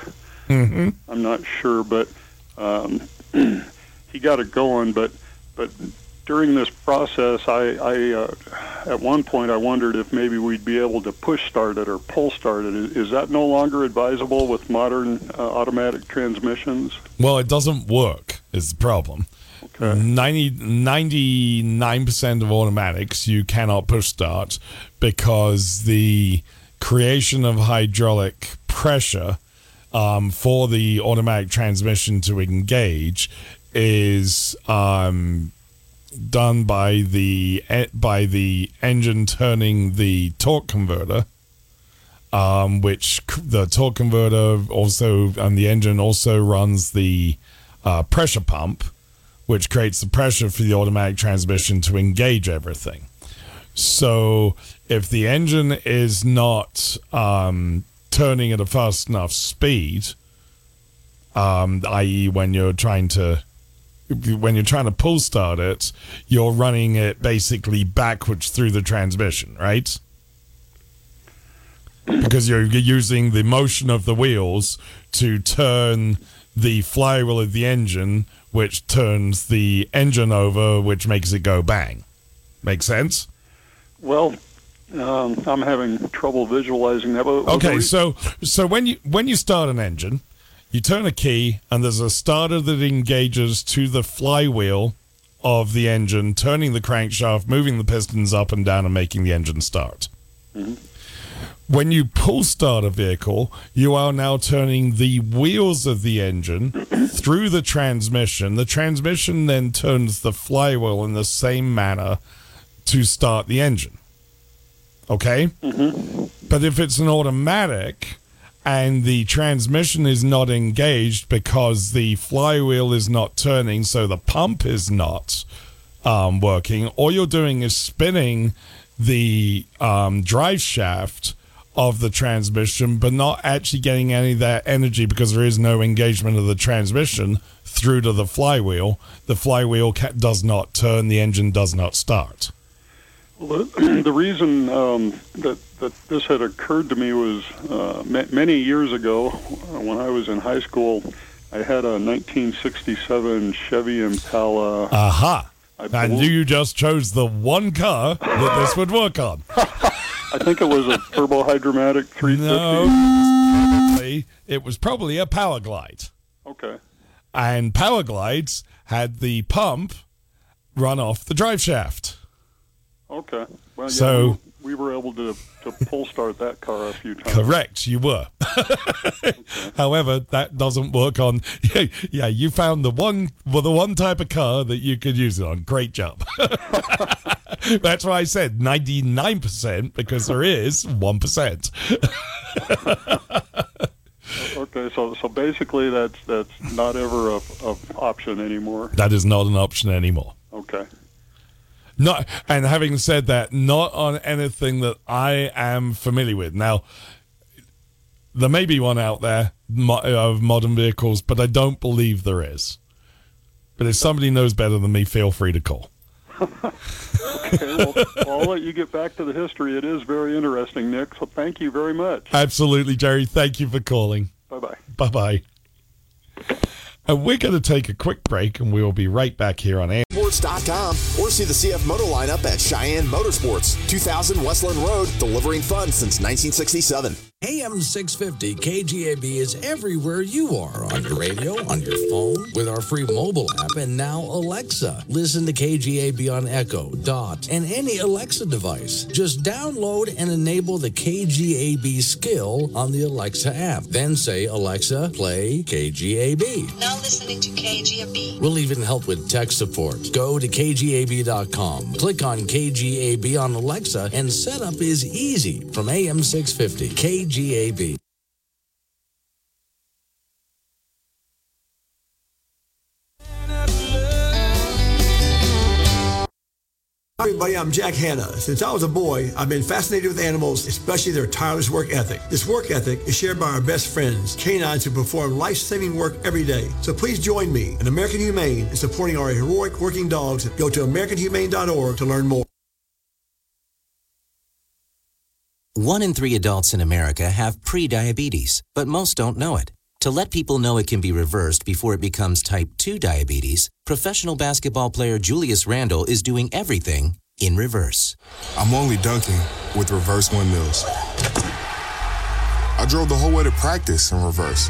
Mm-hmm. I'm not sure, but um, he got it going. But but during this process, I, I uh, at one point I wondered if maybe we'd be able to push start it or pull start it. Is, is that no longer advisable with modern uh, automatic transmissions? Well, it doesn't work, is the problem. 90, 99% of automatics you cannot push start because the creation of hydraulic pressure um, for the automatic transmission to engage is um, done by the by the engine turning the torque converter um, which the torque converter also and the engine also runs the uh, pressure pump, which creates the pressure for the automatic transmission to engage everything. So if the engine is not um, turning at a fast enough speed, um, i.e., when you're trying to when you're trying to pull start it, you're running it basically backwards through the transmission, right? because you're using the motion of the wheels to turn the flywheel of the engine, which turns the engine over, which makes it go bang. Make sense? Well, um, I'm having trouble visualizing that. But- Okay, so so when you when you start an engine, you turn a key and there's a starter that engages to the flywheel of the engine, turning the crankshaft, moving the pistons up and down and making the engine start. Mm-hmm. When you pull start a vehicle, you are now turning the wheels of the engine through the transmission. The transmission then turns the flywheel in the same manner to start the engine. Okay? Mm-hmm. But if it's an automatic and the transmission is not engaged because the flywheel is not turning, so the pump is not um, working, all you're doing is spinning the um, drive shaft of the transmission, but not actually getting any of that energy because there is no engagement of the transmission through to the flywheel. The flywheel does not turn, the engine does not start. Well, the, reason um, that that this had occurred to me was uh, ma- many years ago uh, when I was in high school. I had a 1967 Chevy Impala. Aha. I And believe- you just chose the one car that this would work on. I think it was a turbo Hydra-Matic 350. No, it was probably a Power Glide. Okay. And Power Glides had the pump run off the drive shaft. Okay. Well, yeah, So- we, we were able to, to pull start that car a few times. Correct, you were. However, that doesn't work on. Yeah, yeah, you found the one, well, the one type of car that you could use it on. Great job. That's why I said ninety nine percent because there is one percent. Okay, so so basically that's that's not ever a, a option anymore. That is not an option anymore. Okay. Not, and having said that, not on anything that I am familiar with. Now, there may be one out there of modern vehicles, but I don't believe there is. But if somebody knows better than me, feel free to call. Okay, well, I'll let you get back to the history. It is very interesting, Nick. So thank you very much. Absolutely, Jerry. Thank you for calling. Bye bye. Bye bye. Uh, and we're going to take a quick break, and we will be right back here on air. Or see the CF Moto lineup at Cheyenne Motorsports, 2000 Westland Road, delivering fun since 1967. AM 650 KGAB is everywhere you are on your radio, on your phone, with our free mobile app, and now Alexa. Listen to KGAB on Echo, Dot, and any Alexa device. Just download and enable the KGAB skill on the Alexa app. Then say, Alexa, play KGAB. Now listening to KGB. We'll even help with tech support. Go to kgab.com, click on KGAB on Alexa, and setup is easy from AM 650 KGAB. Hi, everybody. I'm Jack Hanna. Since I was a boy, I've been fascinated with animals, especially their tireless work ethic. This work ethic is shared by our best friends, canines who perform life-saving work every day. So please join me and American Humane in supporting our heroic working dogs. Go to AmericanHumane.org to learn more. One in three adults in America have prediabetes, but most don't know it. To let people know it can be reversed before it becomes type 2 diabetes, professional basketball player Julius Randle is doing everything in reverse. I'm only dunking with reverse windmills. I drove the whole way to practice in reverse.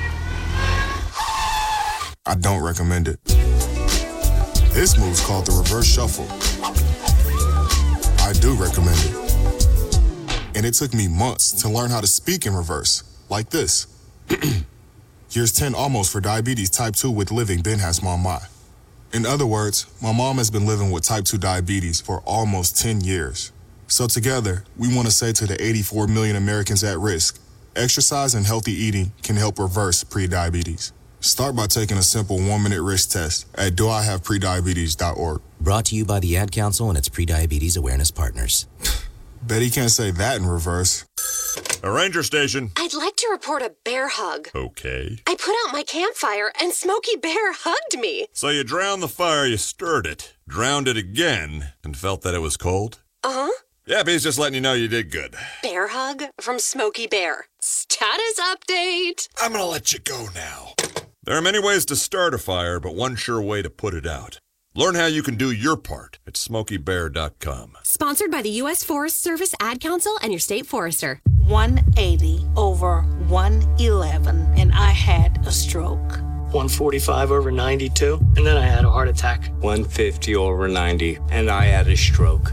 I don't recommend it. This move's called the reverse shuffle. I do recommend it. And it took me months to learn how to speak in reverse, like this. Here's 10 almost for diabetes type 2 with living Ben has mom my. In other words, my mom has been living with type 2 diabetes for almost 10 years. So together, we want to say to the 84 million Americans at risk, exercise and healthy eating can help reverse prediabetes. Start by taking a simple one-minute risk test at doihaveprediabetes.org. Brought to you by the Ad Council and its prediabetes awareness partners. Bet he can't say that in reverse. A ranger station. I'd like to report a bear hug. Okay. I put out my campfire and Smokey Bear hugged me. So you drowned the fire, you stirred it, drowned it again, and felt that it was cold? Uh huh. Yeah, he's just letting you know you did good. Bear hug from Smokey Bear. Status update. I'm gonna let you go now. There are many ways to start a fire, but one sure way to put it out. Learn how you can do your part at SmokeyBear.com. Sponsored by the U.S. Forest Service Ad Council and your state forester. 180 over 111, and I had a stroke. 145 over 92, and then I had a heart attack. 150 over 90, and I had a stroke.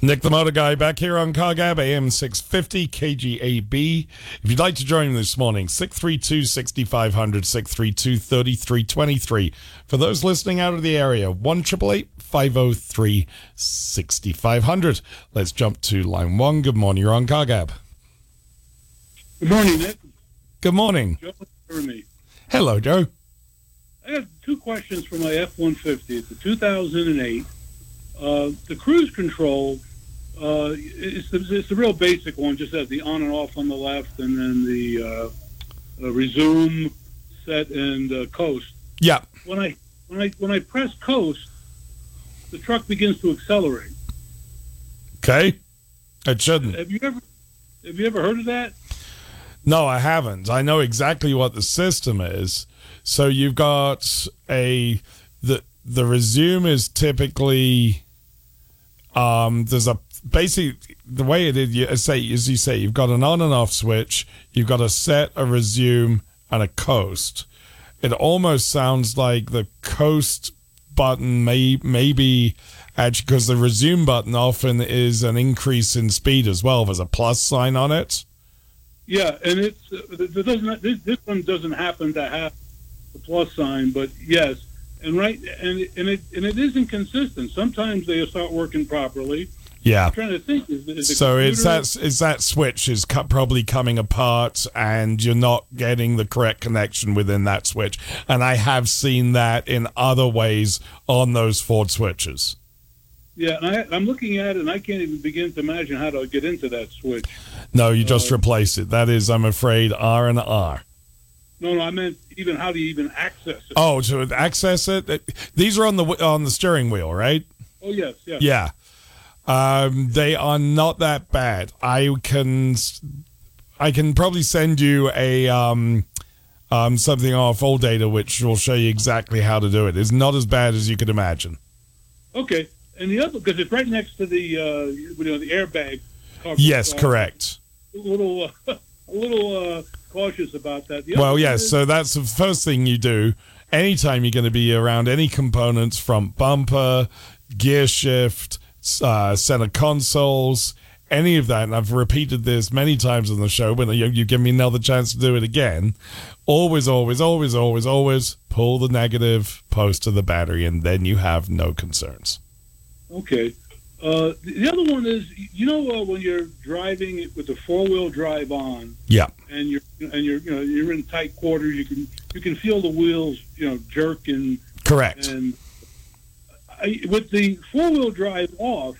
Nick the Motor Guy back here on CarGab AM 650 KGAB. If you'd like to join me this morning, 632 6500 632 3323. For those listening out of the area, 1 503 6500. Let's jump to line one. Good morning, you're on CarGab. Good morning, Nick. Good morning. Joe. Hello, Joe. I have two questions for my F-150. It's a 2008. Uh, the cruise control, uh, it's, the, it's the real basic one, just has the on and off on the left and then the uh, uh, resume, set, and uh, coast. Yeah. When I when I when I press coast, the truck begins to accelerate. Okay. It shouldn't. Have you ever have you ever heard of that? No, I haven't. I know exactly what the system is. So you've got a the the resume is typically um there's a basically the way it is you say as you say you've got an on and off switch, you've got a set, a resume, and a coast. It almost sounds like the coast button may maybe actually because the resume button often is an increase in speed as well. There's a plus sign on it. Yeah, and it's uh, it doesn't this, this one doesn't happen to have the plus sign, but yes, and right, and and it and it isn't consistent. Sometimes they start working properly. Yeah. I'm trying to think. Is, is So it's that is that switch is probably coming apart, and you're not getting the correct connection within that switch. And I have seen that in other ways on those Ford switches. Yeah, and I, I'm looking at it, and I can't even begin to imagine how to get into that switch. No, you just uh, replace it. That is, I'm afraid, R and R. No, no, I meant even how do you even access it? Oh, to access it, it- these are on the on the steering wheel, right? Oh yes, yes. Yeah. Um, they are not that bad. I can, I can probably send you a um, um, something off ALLDATA which will show you exactly how to do it. It's not as bad as you could imagine. Okay, and the other because it's right next to the uh, you know the airbag. Cover, Yes, so correct. A little, uh, a little uh, cautious about that. Well, yes. is- So that's the first thing you do anytime you're going to be around any components front bumper, gear shift, uh, center consoles, any of that. And I've repeated this many times on the show. When you, you give me another chance to do it again, always, always, always, always, always pull the negative post to the battery, and then you have no concerns. Okay. Uh, the the other one is, you know, uh, when you're driving it with the four wheel drive on, Yeah. and you're and you're you know you're in tight quarters, you can you can feel the wheels you know jerk and Correct. and I, with the four wheel drive off,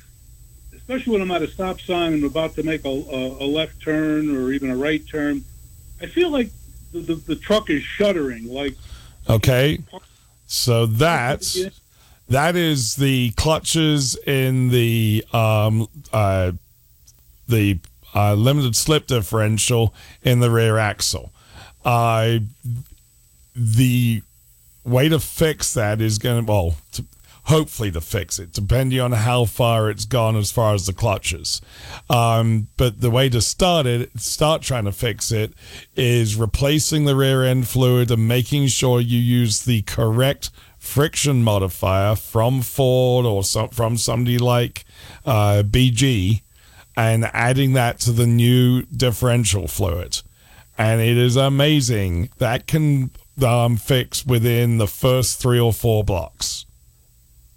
especially when I'm at a stop sign and about to make a, a, a left turn or even a right turn, I feel like the, the, the truck is shuddering. Like Okay. So that that is the clutches in the um uh the uh, limited slip differential in the rear axle. Uh the way to fix that is going to well to, hopefully to fix it depending on how far it's gone as far as the clutches. Um, but the way to start it start trying to fix it is replacing the rear end fluid and making sure you use the correct friction modifier from ford or some, from somebody like uh, bg and adding that to the new differential fluid. And it is amazing. That can um, fix within the first three or four blocks.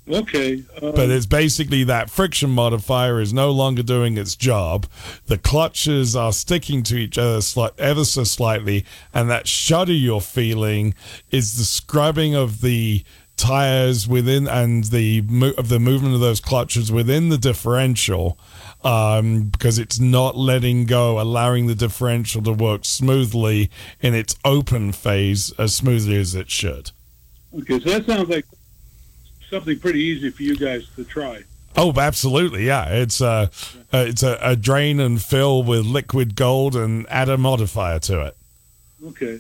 Okay, uh, But it's basically that friction modifier is no longer doing its job. The clutches are sticking to each other sli- ever so slightly, and that shudder you're feeling is the scrubbing of the tires within and the mo- of the movement of those clutches within the differential um, because it's not letting go, allowing the differential to work smoothly in its open phase as smoothly as it should. okay, so that sounds like something pretty easy for you guys to try. Oh, absolutely, yeah. It's a uh, it's a, a drain and fill with liquid gold and add a modifier to it. Okay,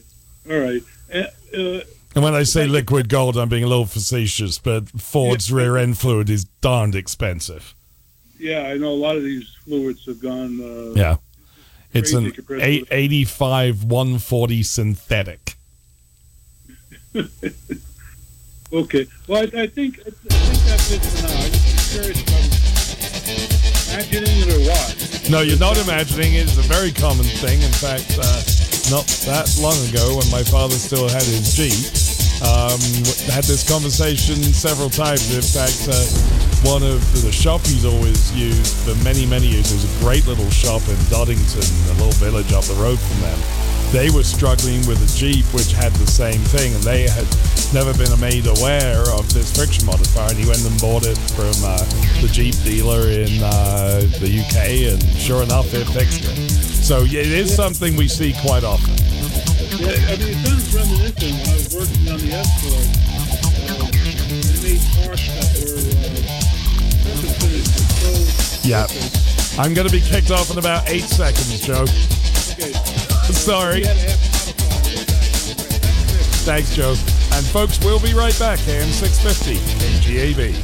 all right. Uh, uh, And when I say liquid gold, I'm being a little facetious, but Ford's rear end fluid is darned expensive. yeah, I know a lot of these fluids have gone. Uh, Yeah, it's an compared to eight, 85 140 synthetic. Okay. Well, I, I think I think that's it for now. I'm just curious if I'm imagining it or what. No, you're not imagining it. It's a very common thing. In fact, uh, not that long ago, when my father still had his Jeep, Um, had this conversation several times. In fact, uh, one of the shop he's always used for many, many years was a great little shop in Doddington, a little village up the road from them. They were struggling with a Jeep which had the same thing, and they had never been made aware of this friction modifier. And he went and bought it from uh, the Jeep dealer in uh, the UK, and sure enough, it fixed it. So yeah, it is something we see quite often. Yeah, I mean, it sounds reminiscent. When I was working on the Escort, uh, they made parts that were uh. Yeah. I'm going to be kicked off in about eight seconds, Joe. Okay. Sorry. Thanks, Joe. And folks, we'll be right back. AM 650 KGAB.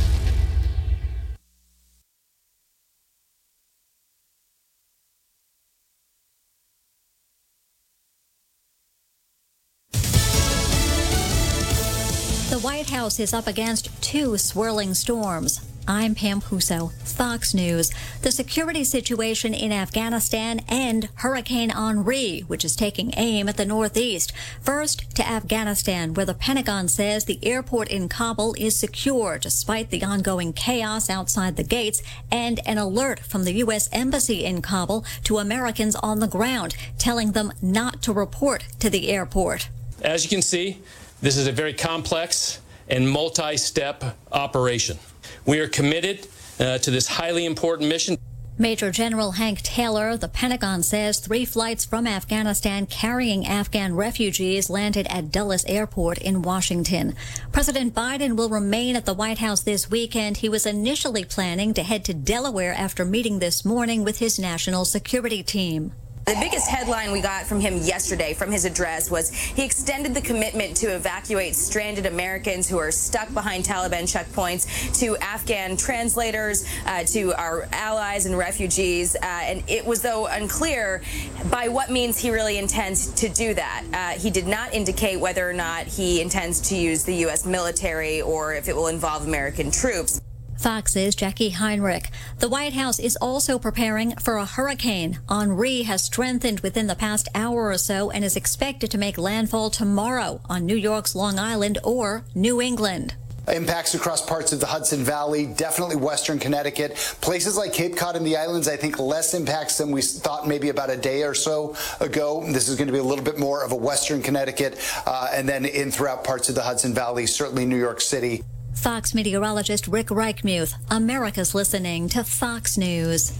The White House is up against two swirling storms. I'm Pam Puso, Fox News. The security situation in Afghanistan and Hurricane Henri, which is taking aim at the Northeast. First to Afghanistan, where the Pentagon says the airport in Kabul is secure despite the ongoing chaos outside the gates and an alert from the U.S. Embassy in Kabul to Americans on the ground, telling them not to report to the airport. As you can see, this is a very complex and multi-step operation. We are committed uh, to this highly important mission. Major General Hank Taylor, the Pentagon says three flights from Afghanistan carrying Afghan refugees landed at Dulles Airport in Washington. President Biden will remain at the White House this weekend. He was initially planning to head to Delaware after meeting this morning with his national security team. The biggest headline we got from him yesterday from his address was he extended the commitment to evacuate stranded Americans who are stuck behind Taliban checkpoints to Afghan translators, uh, to our allies and refugees. Uh, and it was, though, unclear by what means he really intends to do that. Uh, he did not indicate whether or not he intends to use the U.S. military or if it will involve American troops. Fox's Jackie Heinrich. The White House is also preparing for a hurricane. Henri has strengthened within the past hour or so and is expected to make landfall tomorrow on New York's Long Island or New England. Impacts across parts of the Hudson Valley, definitely western Connecticut. Places like Cape Cod and the islands, I think less impacts than we thought maybe about a day or so ago. This is going to be a little bit more of a western Connecticut uh, and then in throughout parts of the Hudson Valley, certainly New York City. Fox meteorologist Rick Reichmuth. America's listening to Fox News.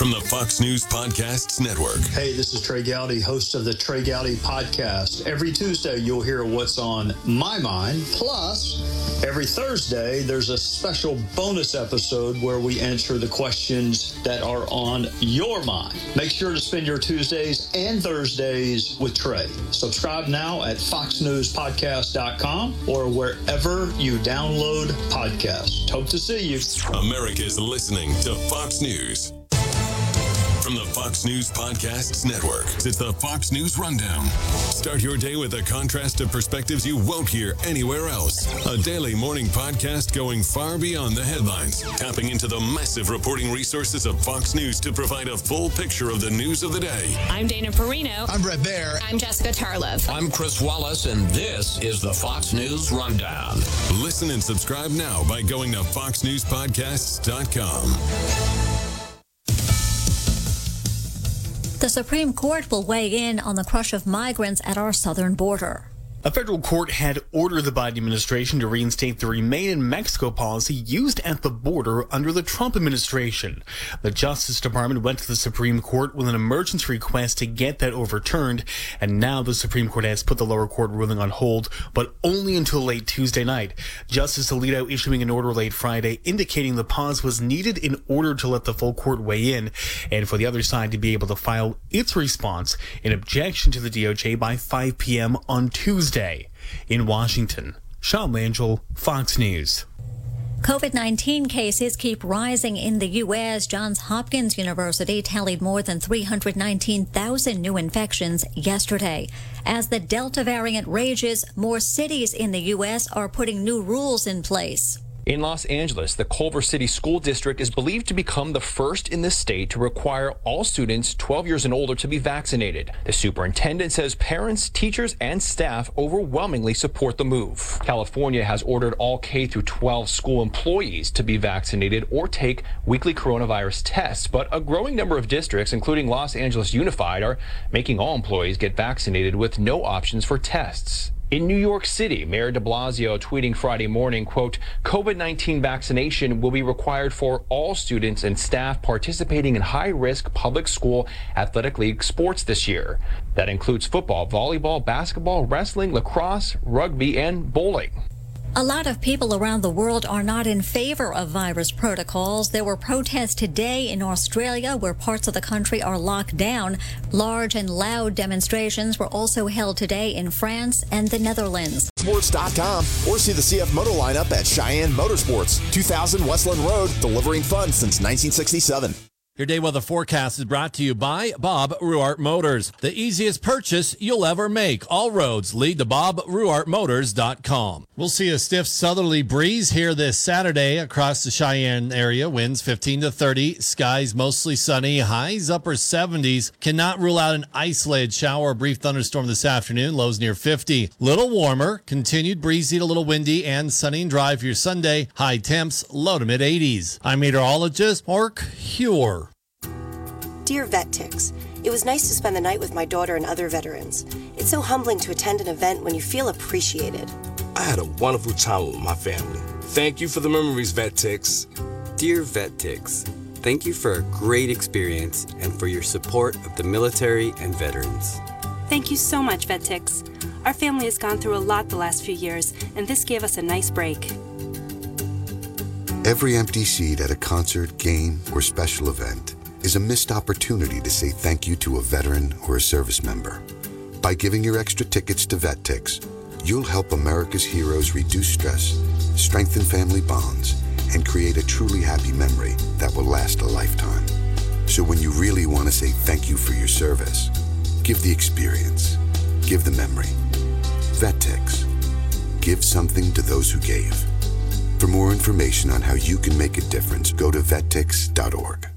From the Fox News Podcasts Network. Hey, this is Trey Gowdy, host of the Trey Gowdy Podcast. Every Tuesday, you'll hear what's on my mind. Plus, every Thursday, there's a special bonus episode where we answer the questions that are on your mind. Make sure to spend your Tuesdays and Thursdays with Trey. Subscribe now at foxnewspodcast.com or wherever you download podcasts. Hope to see you. America's listening to Fox News. From the Fox News Podcasts Network, it's the Fox News Rundown. Start your day with a contrast of perspectives you won't hear anywhere else. A daily morning podcast going far beyond the headlines, tapping into the massive reporting resources of Fox News to provide a full picture of the news of the day. I'm Dana Perino. I'm Bret Baier. I'm Jessica Tarlov. I'm Chris Wallace, and this is the Fox News Rundown. Listen and subscribe now by going to foxnewspodcasts.com. The Supreme Court will weigh in on the crush of migrants at our southern border. A federal court had ordered the Biden administration to reinstate the Remain in Mexico policy used at the border under the Trump administration. The Justice Department went to the Supreme Court with an emergency request to get that overturned, and now the Supreme Court has put the lower court ruling on hold, but only until late Tuesday night. Justice Alito issuing an order late Friday indicating the pause was needed in order to let the full court weigh in and for the other side to be able to file its response in objection to the DOJ by 5 p.m. on Tuesday. Tuesday. In Washington, Sean Langell, Fox News. COVID 19 cases keep rising in the U.S. Johns Hopkins University tallied more than 319,000 new infections yesterday. As the Delta variant rages, more cities in the U.S. are putting new rules in place. In Los Angeles, the Culver City School District is believed to become the first in the state to require all students 12 years and older to be vaccinated. The superintendent says parents, teachers, and staff overwhelmingly support the move. California has ordered all K through 12 school employees to be vaccinated or take weekly coronavirus tests, but a growing number of districts, including Los Angeles Unified, are making all employees get vaccinated with no options for tests. In New York City, Mayor de Blasio tweeting Friday morning, quote, COVID-19 vaccination will be required for all students and staff participating in high-risk public school athletic league sports this year. That includes football, volleyball, basketball, wrestling, lacrosse, rugby, and bowling. A lot of people around the world are not in favor of virus protocols. There were protests today in Australia where parts of the country are locked down. Large and loud demonstrations were also held today in France and the Netherlands. Sports.com or see the CF Moto lineup at Cheyenne Motorsports, 2000 Westland Road, delivering fun since 1967. Your day weather forecast is brought to you by Bob Ruwart Motors. The easiest purchase you'll ever make. All roads lead to BobRuwartMotors.com. We'll see a stiff southerly breeze here this Saturday across the Cheyenne area. Winds 15 to 30. Skies mostly sunny. Highs upper 70s. Cannot rule out an isolated shower or brief thunderstorm this afternoon. Lows near 50. Little warmer. Continued breezy to a little windy and sunny and dry for your Sunday. High temps low to mid 80s. I'm meteorologist Mark Huer. Dear VetTix, it was nice to spend the night with my daughter and other veterans. It's so humbling to attend an event when you feel appreciated. I had a wonderful time with my family. Thank you for the memories, VetTix. Dear VetTix, thank you for a great experience and for your support of the military and veterans. Thank you so much, VetTix. Our family has gone through a lot the last few years, and this gave us a nice break. Every empty seat at a concert, game, or special event is a missed opportunity to say thank you to a veteran or a service member. By giving your extra tickets to VetTix, you'll help America's heroes reduce stress, strengthen family bonds, and create a truly happy memory that will last a lifetime. So when you really want to say thank you for your service, give the experience, give the memory. VetTix. Give something to those who gave. For more information on how you can make a difference, go to vettix.org.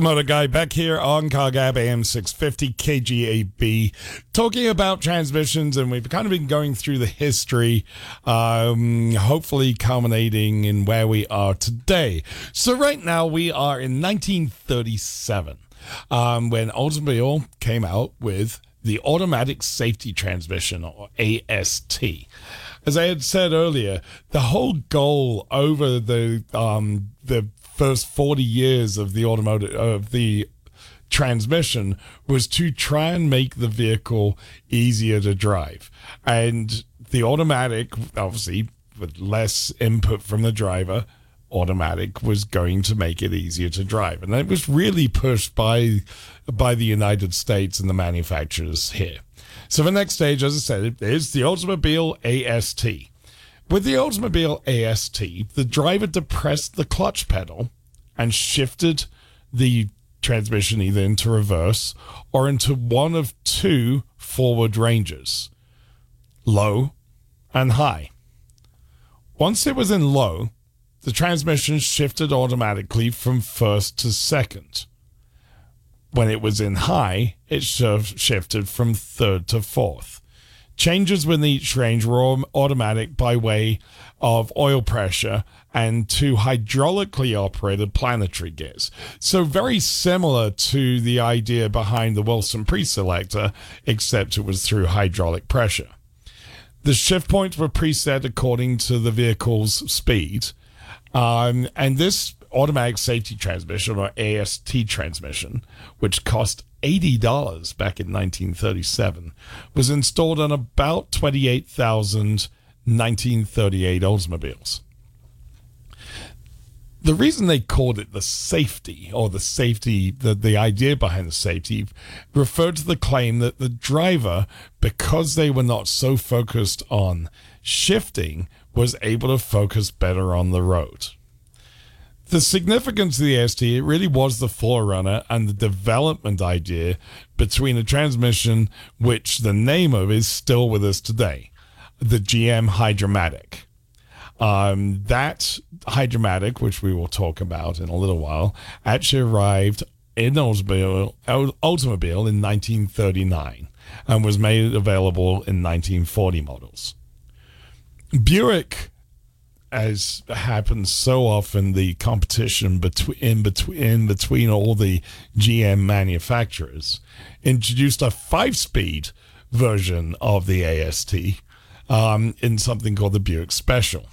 the Motor Guy back here on CarGab AM 650 KGAB talking about transmissions and we've kind of been going through the history um, hopefully culminating in where we are today. So right now we are in 1937 um, when Oldsmobile came out with the automatic safety transmission or AST as I had said earlier, the whole goal over the um, the first forty years of the automotive of the transmission was to try and make the vehicle easier to drive, and the automatic, obviously, with less input from the driver. Automatic was going to make it easier to drive, and it was really pushed by by the United States and the manufacturers here. So the next stage, as I said, is the Oldsmobile AST. With the Oldsmobile AST, the driver depressed the clutch pedal and shifted the transmission either into reverse or into one of two forward ranges low and high. Once it was in low, the transmission shifted automatically from first to second. When it was in high, it shifted from third to fourth. Changes within each range were automatic by way of oil pressure and two hydraulically operated planetary gears. So, very similar to the idea behind the Wilson preselector, except it was through hydraulic pressure. The shift points were preset according to the vehicle's speed. Um, and this automatic safety transmission or AST transmission, which cost $80 back in 1937, was installed on about 28,000 1938 Oldsmobiles. The reason they called it the safety or the safety, the, the idea behind the safety, referred to the claim that the driver, because they were not so focused on shifting, was able to focus better on the road. The significance of the ST, it really was the forerunner and the development idea between a transmission which the name of is still with us today, the GM Hydra-Matic. Um, that Hydra-Matic, which we will talk about in a little while, actually arrived in Oldsmobile, Oldsmobile in 1939 and was made available in 1940 models. Buick, as happens so often, the competition between in between in between all the GM manufacturers introduced a five-speed version of the AST um, in something called the Buick Special.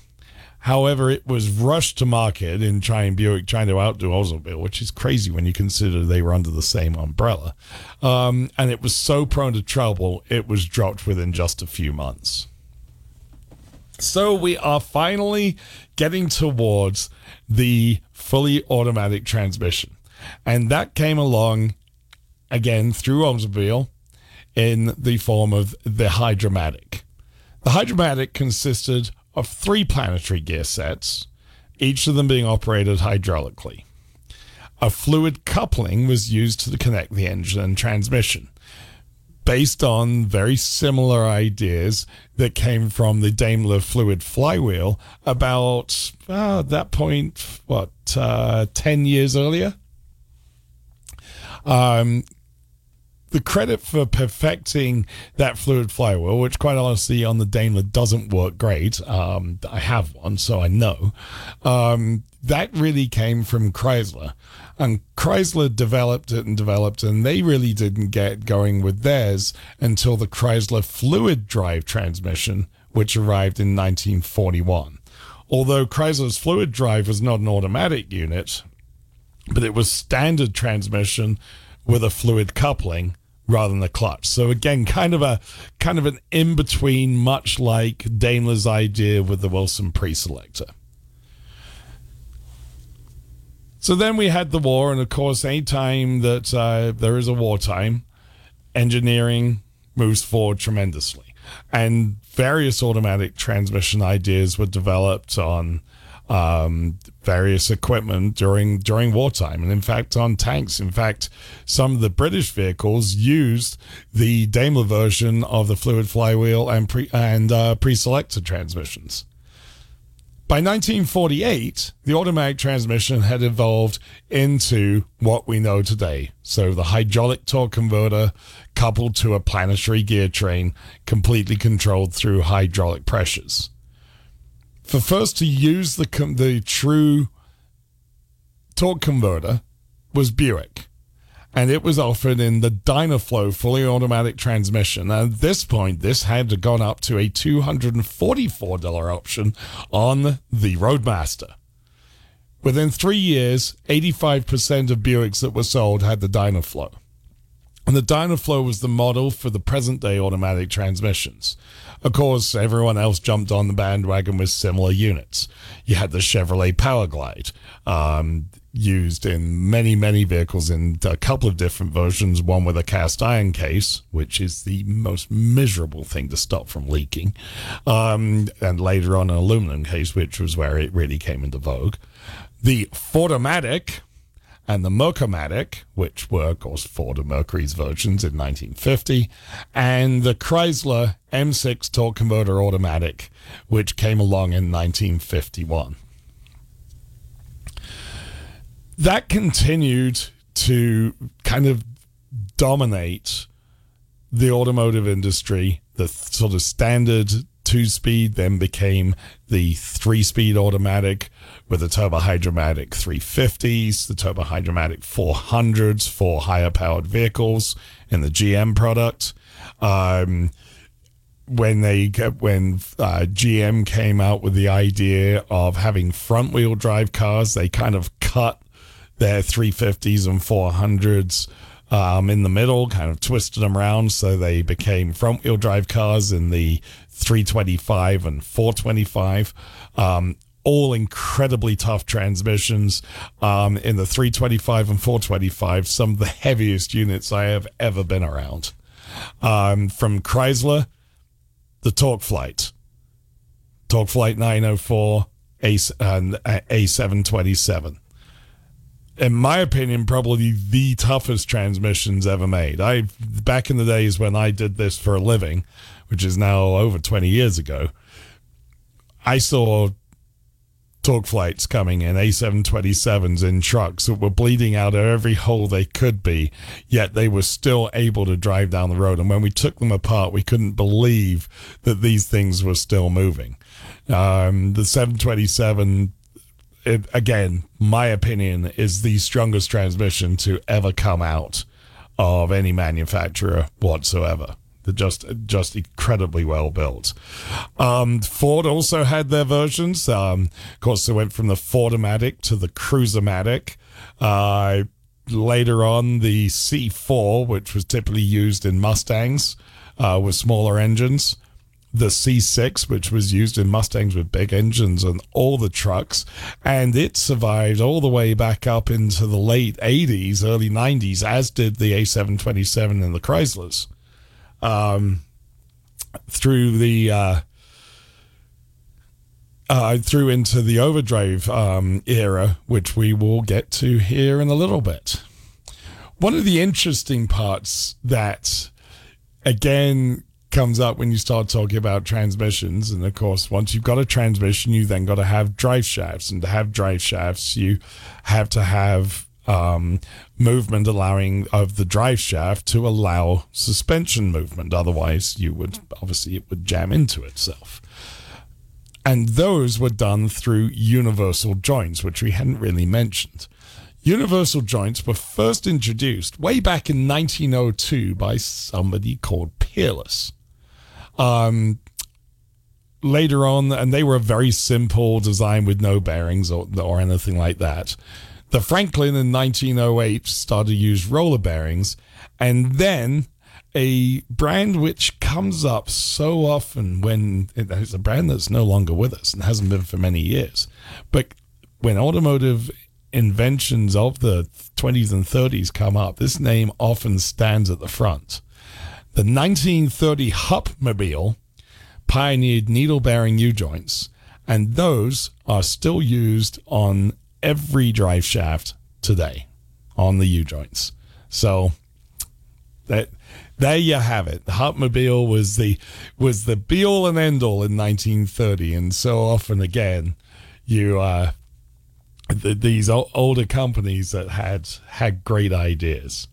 However, it was rushed to market in trying Buick trying to outdo Oldsmobile, which is crazy when you consider they were under the same umbrella. Um, and it was so prone to trouble, it was dropped within just a few months. So we are finally getting towards the fully automatic transmission. And that came along again through Oldsmobile in the form of the Hydra-Matic. The Hydra-Matic consisted of three planetary gear sets, each of them being operated hydraulically. A fluid coupling was used to connect the engine and transmission, based on very similar ideas that came from the Daimler fluid flywheel about uh, that point, what, uh, 10 years earlier? Um, the credit for perfecting that fluid flywheel, which quite honestly on the Daimler doesn't work great. Um, I have one, so I know. Um, that really came from Chrysler. And Chrysler developed it and developed, and they really didn't get going with theirs until the Chrysler fluid drive transmission, which arrived in 1941. Although Chrysler's fluid drive was not an automatic unit, but it was standard transmission with a fluid coupling rather than the clutch. So again, kind of a kind of an in between, much like Daimler's idea with the Wilson pre-selector. So then we had the war, and of course, anytime that uh, there is a wartime, engineering moves forward tremendously, and various automatic transmission ideas were developed on um, various equipment during during wartime, and in fact on tanks. In fact, some of the British vehicles used the Daimler version of the fluid flywheel and pre and uh, pre-selector transmissions. By 1948, the automatic transmission had evolved into what we know today. So the hydraulic torque converter coupled to a planetary gear train, completely controlled through hydraulic pressures for first to use the the true torque converter was Buick, and it was offered in the Dynaflow fully automatic transmission. And at this point, this had gone up to a two hundred and forty-four dollar option on the Roadmaster. Within three years, eighty-five percent of Buicks that were sold had the Dynaflow. And the Dynaflow was the model for the present day automatic transmissions. Of course, everyone else jumped on the bandwagon with similar units. You had the Chevrolet Powerglide, um, used in many, many vehicles in a couple of different versions. One with a cast iron case, which is the most miserable thing to stop from leaking, um, and later on an aluminum case, which was where it really came into vogue. The Fordomatic and the Mercomatic, which were, of course, Ford and Mercury's versions in 1950, and the Chrysler M6 torque converter automatic, which came along in 1951. That continued to kind of dominate the automotive industry. The sort of standard two speed then became the three speed automatic with the Turbo-Hydromatic 350s, the Turbo-Hydromatic 400s for higher powered vehicles in the GM product. Um, when they when uh, GM came out with the idea of having front wheel drive cars, they kind of cut their 350s and 400s um, in the middle, kind of twisted them around so they became front wheel drive cars in the 325 and 425. Um, all incredibly tough transmissions um, in the 325 and 425, some of the heaviest units I have ever been around. Um, from Chrysler, the TorqueFlite, Torque Flight 904, A, and A727 in my opinion, probably the toughest transmissions ever made. I back in the days when I did this for a living, which is now over 20 years ago, I saw TorqueFlites coming in A727s in trucks that were bleeding out of every hole they could be, yet they were still able to drive down the road. And when we took them apart, we couldn't believe that these things were still moving. Um, the 727 it, again, my opinion is the strongest transmission to ever come out of any manufacturer whatsoever. They're just just incredibly well built. Um, Ford also had their versions. Um, of course, they went from the Fordomatic to the Cruise-O-Matic. Uh, later on, the C4, which was typically used in Mustangs uh, with smaller engines the C6, which was used in Mustangs with big engines and all the trucks, and it survived all the way back up into the late 80s, early 90s, as did the A727 and the Chryslers. Um, through the uh, uh, through into the overdrive um, era, which we will get to here in a little bit. One of the interesting parts that, again, comes up when you start talking about transmissions. And of course, once you've got a transmission, you then got to have drive shafts. And to have drive shafts, you have to have um, movement allowing of the drive shaft to allow suspension movement. Otherwise, you would obviously it would jam into itself. And those were done through universal joints, which we hadn't really mentioned. Universal joints were first introduced way back in 1902 by somebody called Peerless. Um, later on, and they were a very simple design with no bearings or, or anything like that. The Franklin in 1908 started to use roller bearings, and then a brand which comes up so often when it's a brand that's no longer with us and hasn't been for many years. But when automotive inventions of the 20s and 30s come up, this name often stands at the front. The 1930 Hupmobile pioneered needle bearing U joints, and those are still used on every drive shaft today on the U joints. So that there you have it. The Hupmobile was the was the be all and end all in 1930, and so often again, you uh, the, these older companies that had had great ideas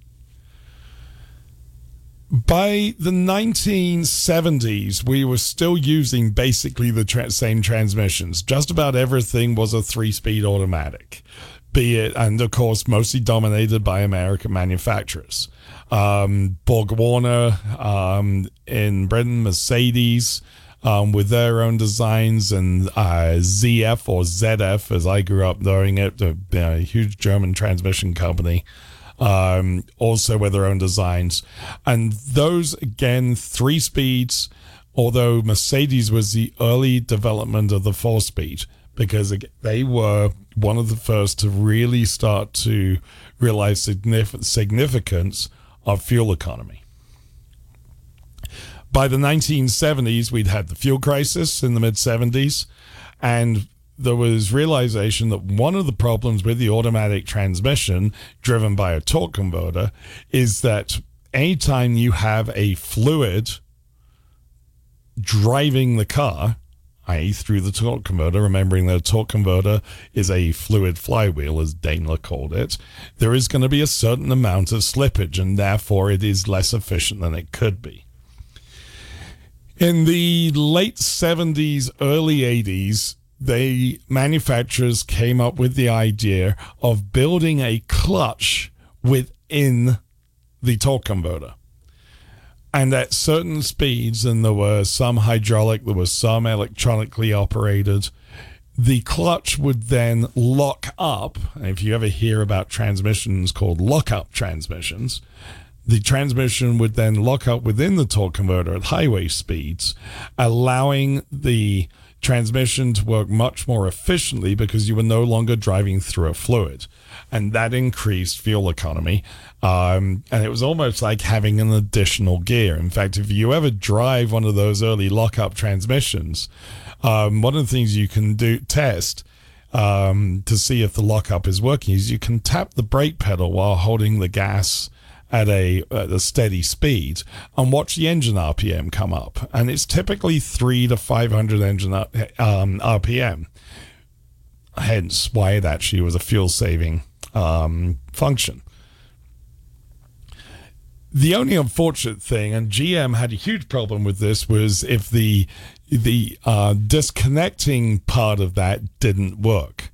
by the 1970s, we were still using basically the tra- same transmissions. Just about everything was a three speed automatic, be it, and of course, mostly dominated by American manufacturers. Um, Borg Warner um, in Britain, Mercedes. Um, with their own designs and uh, ZF or ZF, as I grew up knowing it, a, a huge German transmission company um, also with their own designs. And those, again, three speeds although Mercedes was the early development of the four speed because they were one of the first to really start to realize signif- significance of fuel economy. By the 1970s, we'd had the fuel crisis in the mid 70s, and there was realization that one of the problems with the automatic transmission driven by a torque converter is that anytime you have a fluid driving the car, i.e., through the torque converter, remembering that a torque converter is a fluid flywheel, as Daimler called it, there is going to be a certain amount of slippage, and therefore it is less efficient than it could be. In the late 70s, early 80s, the manufacturers came up with the idea of building a clutch within the torque converter. And at certain speeds, and there were some hydraulic, there was some electronically operated, the clutch would then lock up. If you ever hear about transmissions called lockup transmissions, the transmission would then lock up within the torque converter at highway speeds, allowing the transmission to work much more efficiently because you were no longer driving through a fluid. And that increased fuel economy. Um, and it was almost like having an additional gear. In fact, if you ever drive one of those early lockup transmissions, um, one of the things you can do test um, to see if the lockup is working is you can tap the brake pedal while holding the gas at a, at a steady speed and watch the engine RPM come up. And it's typically three to 500 engine um, RPM. Hence why it actually was a fuel saving um, function. The only unfortunate thing, and GM had a huge problem with this, was if the the uh, disconnecting part of that didn't work.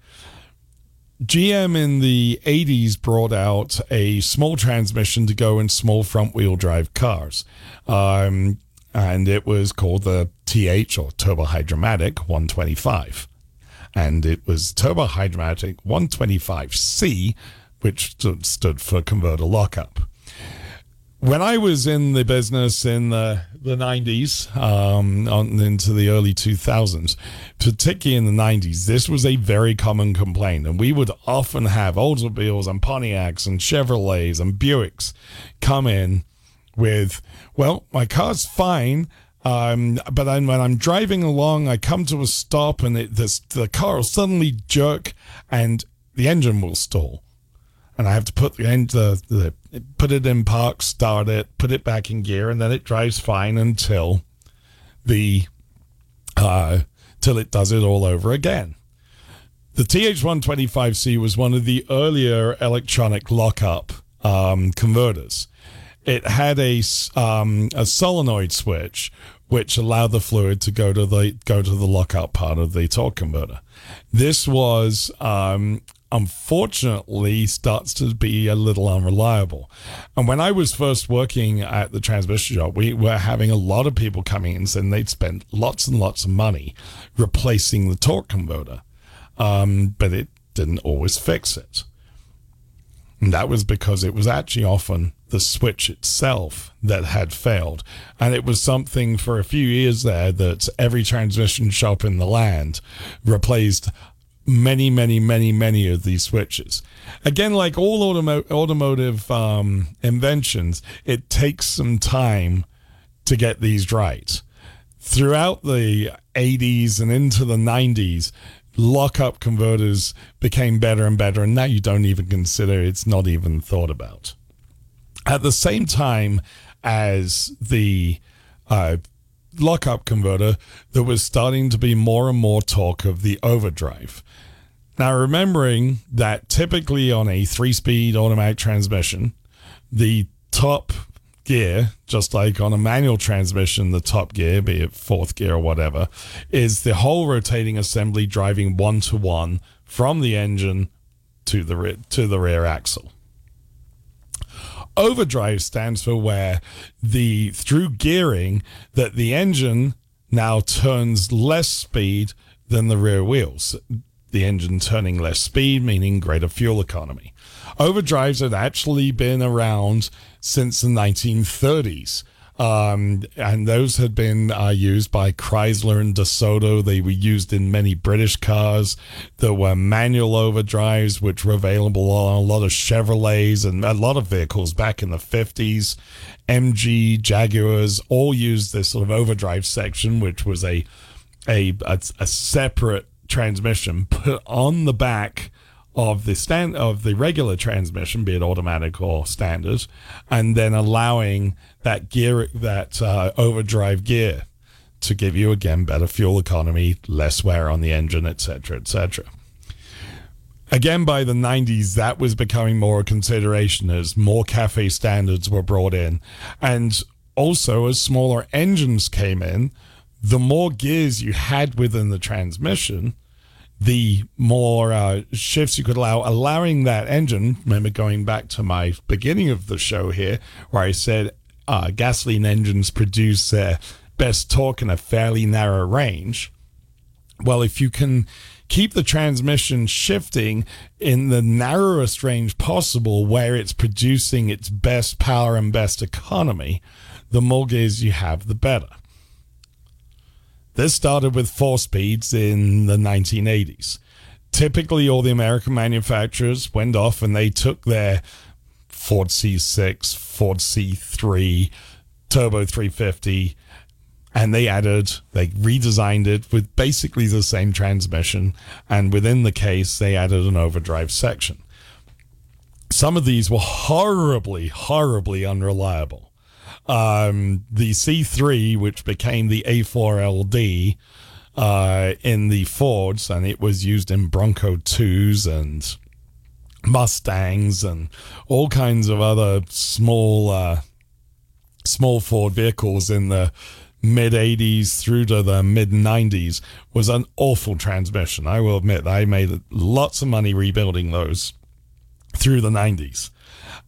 GM in the 80s brought out a small transmission to go in small front wheel drive cars. Um, and it was called the TH or Turbo Hydromatic 125. And it was Turbo Hydromatic 125C, which stood, stood for converter lockup when I was in the business in the, the 90s, um, on, into the early 2000s, particularly in the 90s, this was a very common complaint. And we would often have Oldsmobiles and Pontiacs and Chevrolets and Buicks come in with, well, my car's fine. Um, but then when I'm driving along, I come to a stop and it, this, the car will suddenly jerk and the engine will stall and I have to put the end the, the put it in park, start it, put it back in gear, and then it drives fine until the uh, till it does it all over again. The TH125C was one of the earlier electronic lockup um, converters. It had a um, a solenoid switch which allowed the fluid to go to the go to the lockup part of the torque converter. This was um, unfortunately starts to be a little unreliable. And when I was first working at the transmission shop, we were having a lot of people coming in saying they'd spent lots and lots of money replacing the torque converter, um, but it didn't always fix it. And that was because it was actually often the switch itself that had failed. And it was something for a few years there that every transmission shop in the land replaced many, many, many, many of these switches. Again, like all automo- automotive um, inventions, it takes some time to get these right. Throughout the 80s and into the 90s, lockup converters became better and better, and now you don't even consider it's not even thought about. At the same time as the uh, lockup converter, there was starting to be more and more talk of the overdrive. Now, remembering that typically on a three speed automatic transmission, the top gear, just like on a manual transmission, the top gear, be it fourth gear or whatever, is the whole rotating assembly driving one to one from the engine to the rear, to the rear axle. Overdrive stands for where the through gearing that the engine now turns less speed than the rear wheels. The engine turning less speed, meaning greater fuel economy. Overdrives had actually been around since the 1930s. Um, and those had been uh, used by Chrysler and DeSoto. They were used in many British cars. There were manual overdrives, which were available on a lot of Chevrolets and a lot of vehicles back in the 50s. MG, Jaguars all used this sort of overdrive section, which was a, a, a, a separate transmission put on the back of the stand of the regular transmission, be it automatic or standard, and then allowing that gear that uh, overdrive gear to give you again better fuel economy, less wear on the engine, etc., etc. Again, by the 90s, that was becoming more a consideration as more cafe standards were brought in. And also, as smaller engines came in, the more gears you had within the transmission, the more uh, shifts you could allow, allowing that engine. Remember, going back to my beginning of the show here, where I said uh, gasoline engines produce their best torque in a fairly narrow range. Well, if you can keep the transmission shifting in the narrowest range possible where it's producing its best power and best economy, the more gears you have, the better. This started with four speeds in the 1980s. Typically, all the American manufacturers went off and they took their Ford C6, Ford C3, Turbo 350, and they added, they redesigned it with basically the same transmission. And within the case, they added an overdrive section. Some of these were horribly, horribly unreliable um, the C3, which became the A4LD uh, in the Fords, and it was used in Bronco 2s and Mustangs and all kinds of other small uh, small Ford vehicles in the mid 80s through to the mid 90s was an awful transmission. I will admit I made lots of money rebuilding those through the 90s.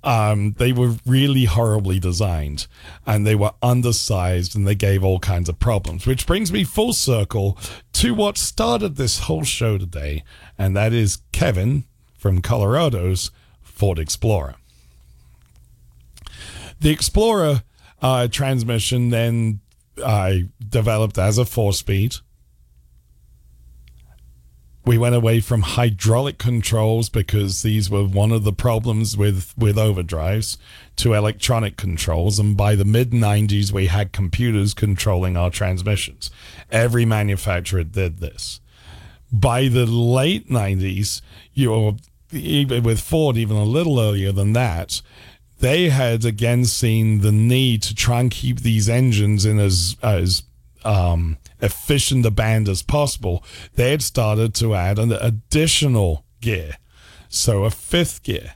Um, they were really horribly designed and they were undersized and they gave all kinds of problems, which brings me full circle to what started this whole show today, and that is Kevin from Colorado's Ford Explorer. The Explorer uh, transmission then uh, developed as a four speed we went away from hydraulic controls because these were one of the problems with with overdrives to electronic controls. And by the mid 90s we had computers controlling our transmissions. Every manufacturer did this. By the late 90s you even with Ford even a little earlier than that they had again seen the need to try and keep these engines in as as um, efficient a band as possible, they had started to add an additional gear. So a fifth gear.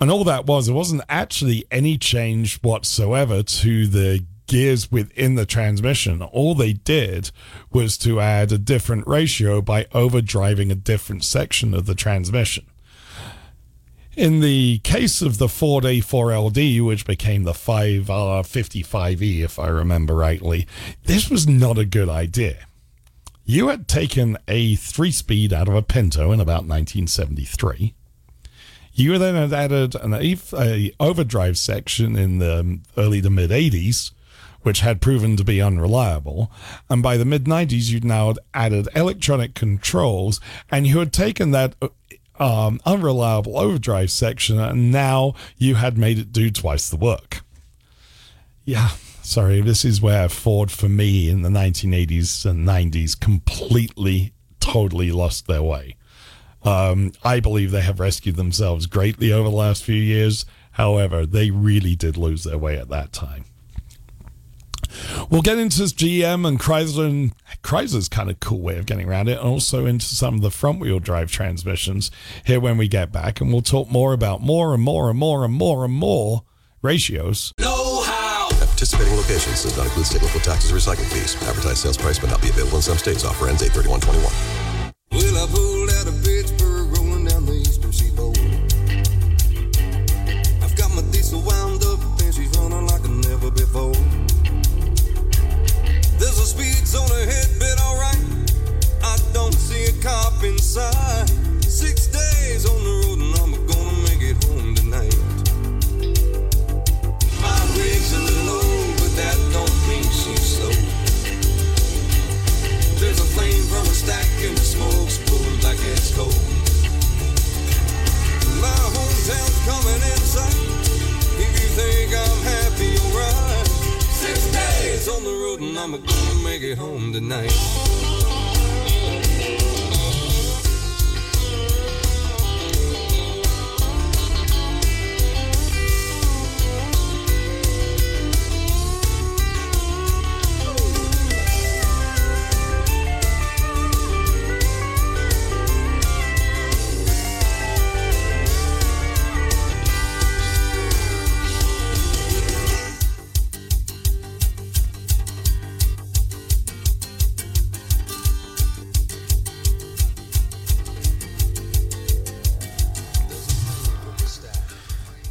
And all that was, it wasn't actually any change whatsoever to the gears within the transmission. All they did was to add a different ratio by overdriving a different section of the transmission. In the case of the Ford A4LD, which became the 5R55E, if I remember rightly, this was not a good idea. You had taken a three speed out of a Pinto in about 1973. You then had added an a overdrive section in the early to mid 80s, which had proven to be unreliable. And by the mid 90s, you'd now added electronic controls, and you had taken that uh, um, unreliable overdrive section, and now you had made it do twice the work. Yeah, sorry, this is where Ford, for me, in the 1980s and 90s, completely, totally lost their way. Um, I believe they have rescued themselves greatly over the last few years. However, they really did lose their way at that time. We'll get into this GM and Chrysler and Chrysler's kind of cool way of getting around it, and also into some of the front wheel drive transmissions here when we get back. And we'll talk more about more and more and more and more and more ratios. Know how. At participating locations does not include state local taxes or recycling fees. Advertised sales price may not be available in some states. Offer ends 83121.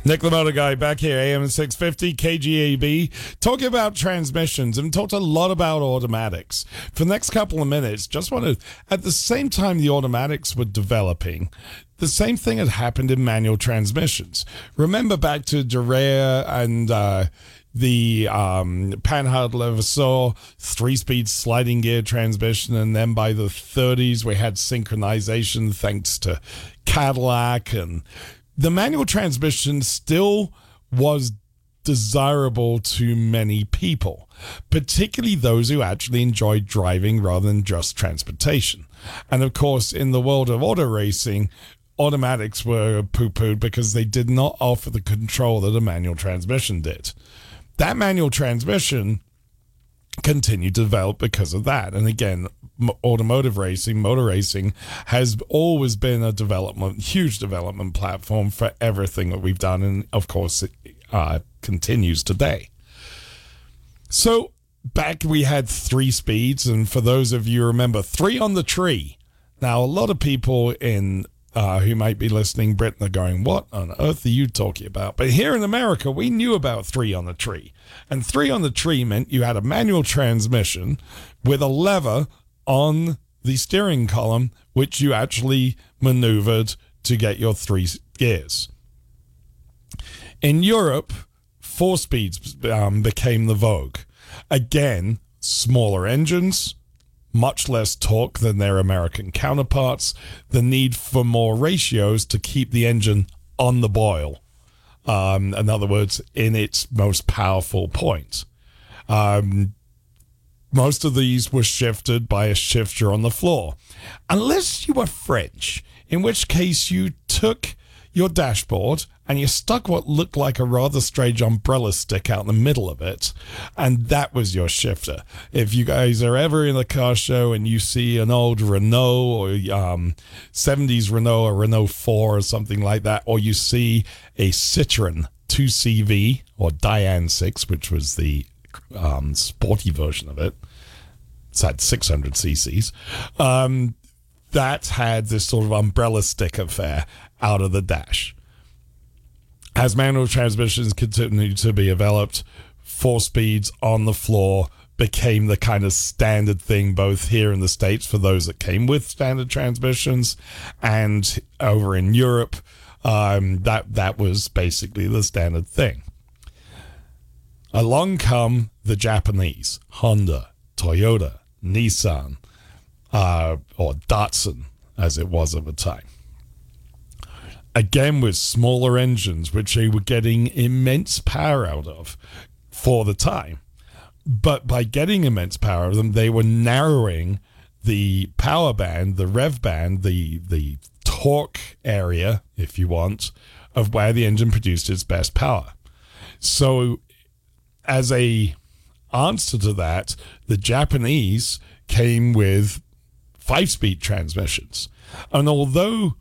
Nick Motor Guy back here, AM 650 KGAB, talking about transmissions and talked a lot about automatics. For the next couple of minutes, just wanted, at the same time the automatics were developing, the same thing had happened in manual transmissions. Remember back to Duryea and uh, the um, Panhard Levassor three speed sliding gear transmission. And then by the 30s, we had synchronization thanks to Cadillac and the manual transmission still was desirable to many people, particularly those who actually enjoyed driving rather than just transportation. And of course, in the world of auto racing, automatics were poo pooed because they did not offer the control that a manual transmission did. That manual transmission continued to develop because of that. And again, automotive racing, motor racing has always been a development, huge development platform for everything that we've done. And of course, it uh, continues today. So back we had three speeds. And for those of you remember, three on the tree. Now, a lot of people in uh, who might be listening, Britain, are going, What on earth are you talking about? But here in America, we knew about three on the tree. And three on the tree meant you had a manual transmission with a lever on the steering column, which you actually maneuvered to get your three gears. In Europe, four speeds um, became the vogue. Again, smaller engines, much less torque than their American counterparts, the need for more ratios to keep the engine on the boil. Um, in other words, in its most powerful point. Um, most of these were shifted by a shifter on the floor, unless you were French, in which case you took your dashboard and you stuck what looked like a rather strange umbrella stick out in the middle of it, and that was your shifter. If you guys are ever in a car show and you see an old Renault or um, 70s Renault or Renault 4 or something like that, or you see a Citroen 2CV or Dyane 6, which was the um, sporty version of it. It's had 600 cc's. Um, that had this sort of umbrella stick affair out of the dash. As manual transmissions continued to be developed, four speeds on the floor became the kind of standard thing both here in the States for those that came with standard transmissions and over in Europe. Um, that that was basically the standard thing. Along come the Japanese, Honda, Toyota, Nissan, uh, or Datsun, as it was at the time. Again, with smaller engines, which they were getting immense power out of for the time. But by getting immense power out of them, they were narrowing the power band, the rev band, the, the torque area, if you want, of where the engine produced its best power. So, as a answer to that, the Japanese came with five speed transmissions. And although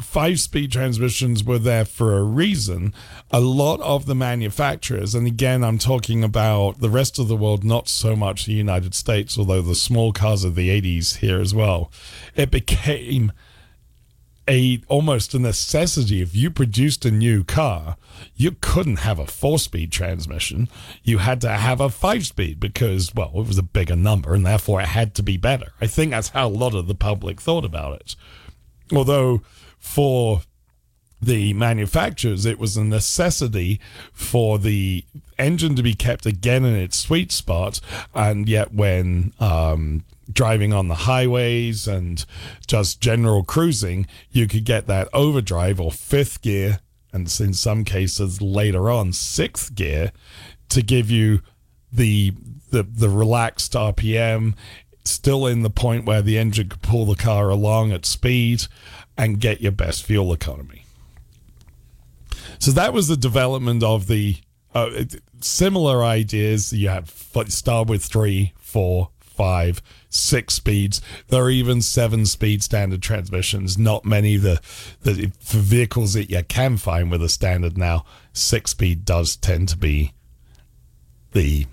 five speed transmissions were there for a reason, a lot of the manufacturers, and again, I'm talking about the rest of the world, not so much the United States, although the small cars of the 80s here as well, it became a almost a necessity. If you produced a new car you couldn't have a four speed transmission. You had to have a five speed because well it was a bigger number and therefore it had to be better. I think that's how a lot of the public thought about it. Although for the manufacturers it was a necessity for the engine to be kept again in its sweet spot. And yet when um, driving on the highways and just general cruising, you could get that overdrive or fifth gear, and in some cases later on, sixth gear to give you the the the relaxed RPM, still in the point where the engine could pull the car along at speed and get your best fuel economy. So that was the development of the uh, similar ideas. You had start with three, four, five, six speeds. There are even seven speed standard transmissions. Not many the, the for vehicles that you can find with a standard now. Six speed does tend to be the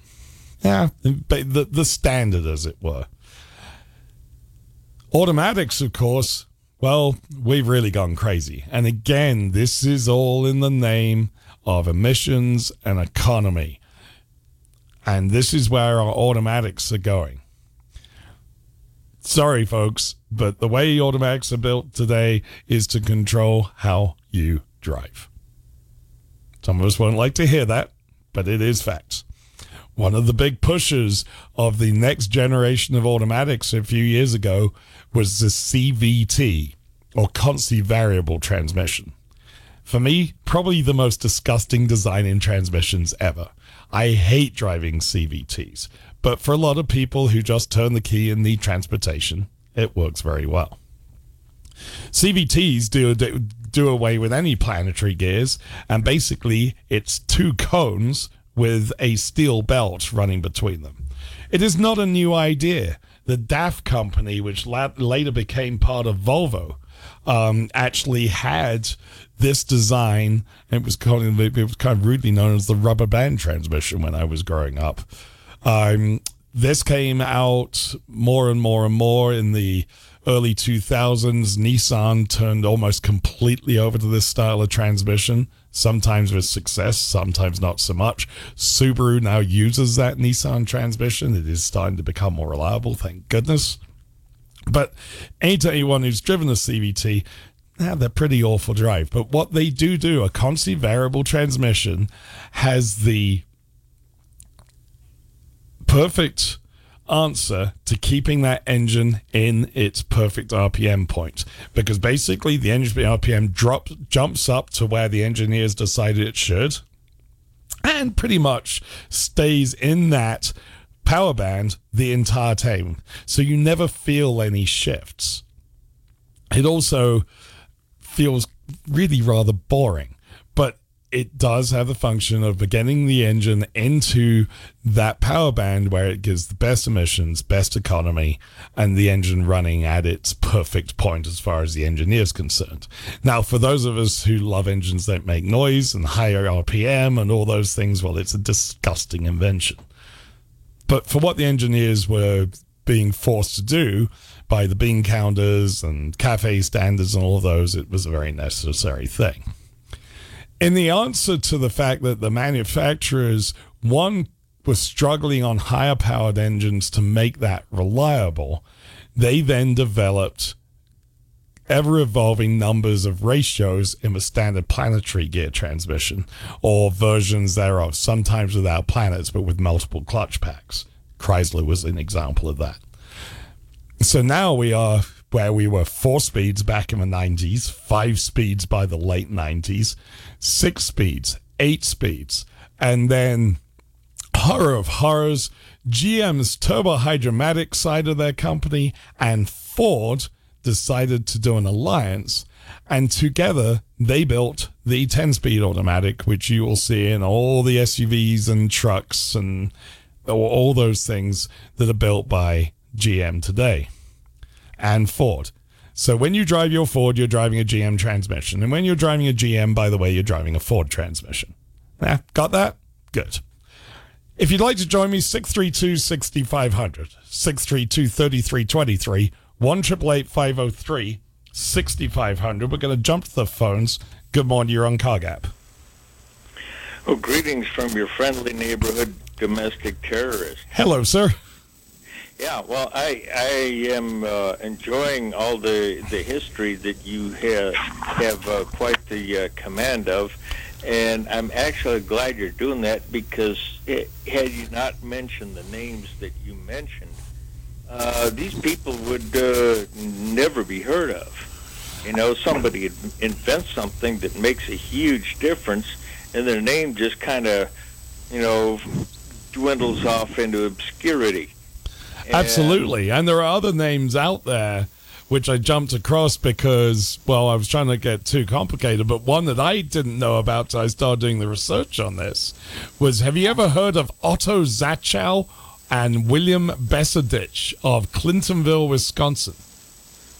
yeah the the standard as it were. Automatics, of course. Well, we've really gone crazy. And again, this is all in the name of emissions and economy. And this is where our automatics are going. Sorry, folks, but the way automatics are built today is to control how you drive. Some of us won't like to hear that, but it is facts. One of the big pushers of the next generation of automatics a few years ago was the CVT, or constant variable transmission. For me, probably the most disgusting design in transmissions ever. I hate driving CVTs, but for a lot of people who just turn the key and need transportation, it works very well. CVTs do, do away with any planetary gears, and basically it's two cones with a steel belt running between them. It is not a new idea. The DAF company, which la- later became part of Volvo, um, actually had this design. It was kind it was kind of rudely known as the rubber band transmission when I was growing up. Um, this came out more and more and more in the early 2000s. Nissan turned almost completely over to this style of transmission, sometimes with success, sometimes not so much. Subaru now uses that Nissan transmission. It is starting to become more reliable, thank goodness. But anyone who's driven a CVT, yeah, they're pretty awful drive. But what they do do, a constant variable transmission has the perfect answer to keeping that engine in its perfect RPM point. Because basically the engine RPM drop, jumps up to where the engineers decided it should and pretty much stays in that power band the entire time. So you never feel any shifts. It also feels really rather boring, it does have the function of getting the engine into that power band where it gives the best emissions, best economy, and the engine running at its perfect point as far as the engineer is concerned. Now, for those of us who love engines that make noise and higher RPM and all those things, well, it's a disgusting invention. But for what the engineers were being forced to do by the bean counters and cafe standards and all those, it was a very necessary thing. In the answer to the fact that the manufacturers, one, was struggling on higher powered engines to make that reliable, they then developed ever evolving numbers of ratios in the standard planetary gear transmission, or versions thereof, sometimes without planets but with multiple clutch packs. Chrysler was an example of that. So now we are where we were four speeds back in the 90s, five speeds by the late 90s, six speeds, eight speeds, and then horror of horrors, GM's turbo Hydra-Matic side of their company and Ford decided to do an alliance. And together they built the 10 speed automatic, which you will see in all the SUVs and trucks and all those things that are built by GM today and Ford. So when you drive your Ford, you're driving a GM transmission. And when you're driving a GM, by the way, you're driving a Ford transmission. Yeah, got that? Good. If you'd like to join me, 632 6500, 632 3323 one triple eight five zero oh three sixty five hundred. We're going to jump to the phones. Good morning. You're on CarGab. Oh, greetings from your friendly neighborhood domestic terrorist. Hello, sir. Yeah, well, I I am uh, enjoying all the the history that you have have uh, quite the uh, command of, and I'm actually glad you're doing that because it, had you not mentioned the names that you mentioned, uh, these people would uh, never be heard of. You know, somebody invents something that makes a huge difference, and their name just kind of, you know, dwindles off into obscurity. And- Absolutely. And there are other names out there which I jumped across because, well, I was trying to get too complicated. But one that I didn't know about till I started doing the research on this was have you ever heard of Otto Zachow and William Besserdich of Clintonville, Wisconsin?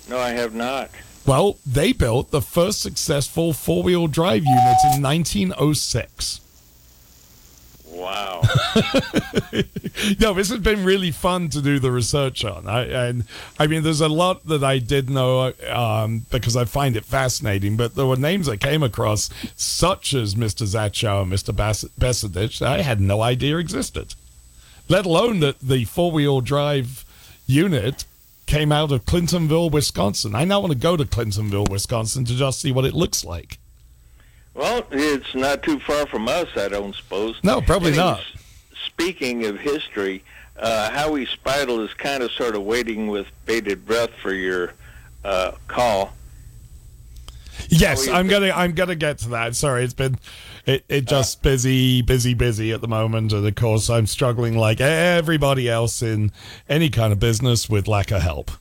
No, I have not. Well, they built the first successful four wheel drive unit in 1906. Wow. no, this has been really fun to do the research on. I, and I mean, there's a lot that I did know um, because I find it fascinating. But there were names I came across, such as Mr. Zachow and Mr. Bass- Besserdich, that I had no idea existed. Let alone that the four wheel drive unit came out of Clintonville, Wisconsin. I now want to go to Clintonville, Wisconsin to just see what it looks like. Well, it's not too far from us, I don't suppose. No, probably Anyways, not. Speaking of history, uh, Howie Speidel is kind of sort of waiting with bated breath for your uh, call. Yes, How are you I'm gonna I'm gonna get to that. Sorry, it's been it, it just busy, busy, busy at the moment, and of course I'm struggling like everybody else in any kind of business with lack of help.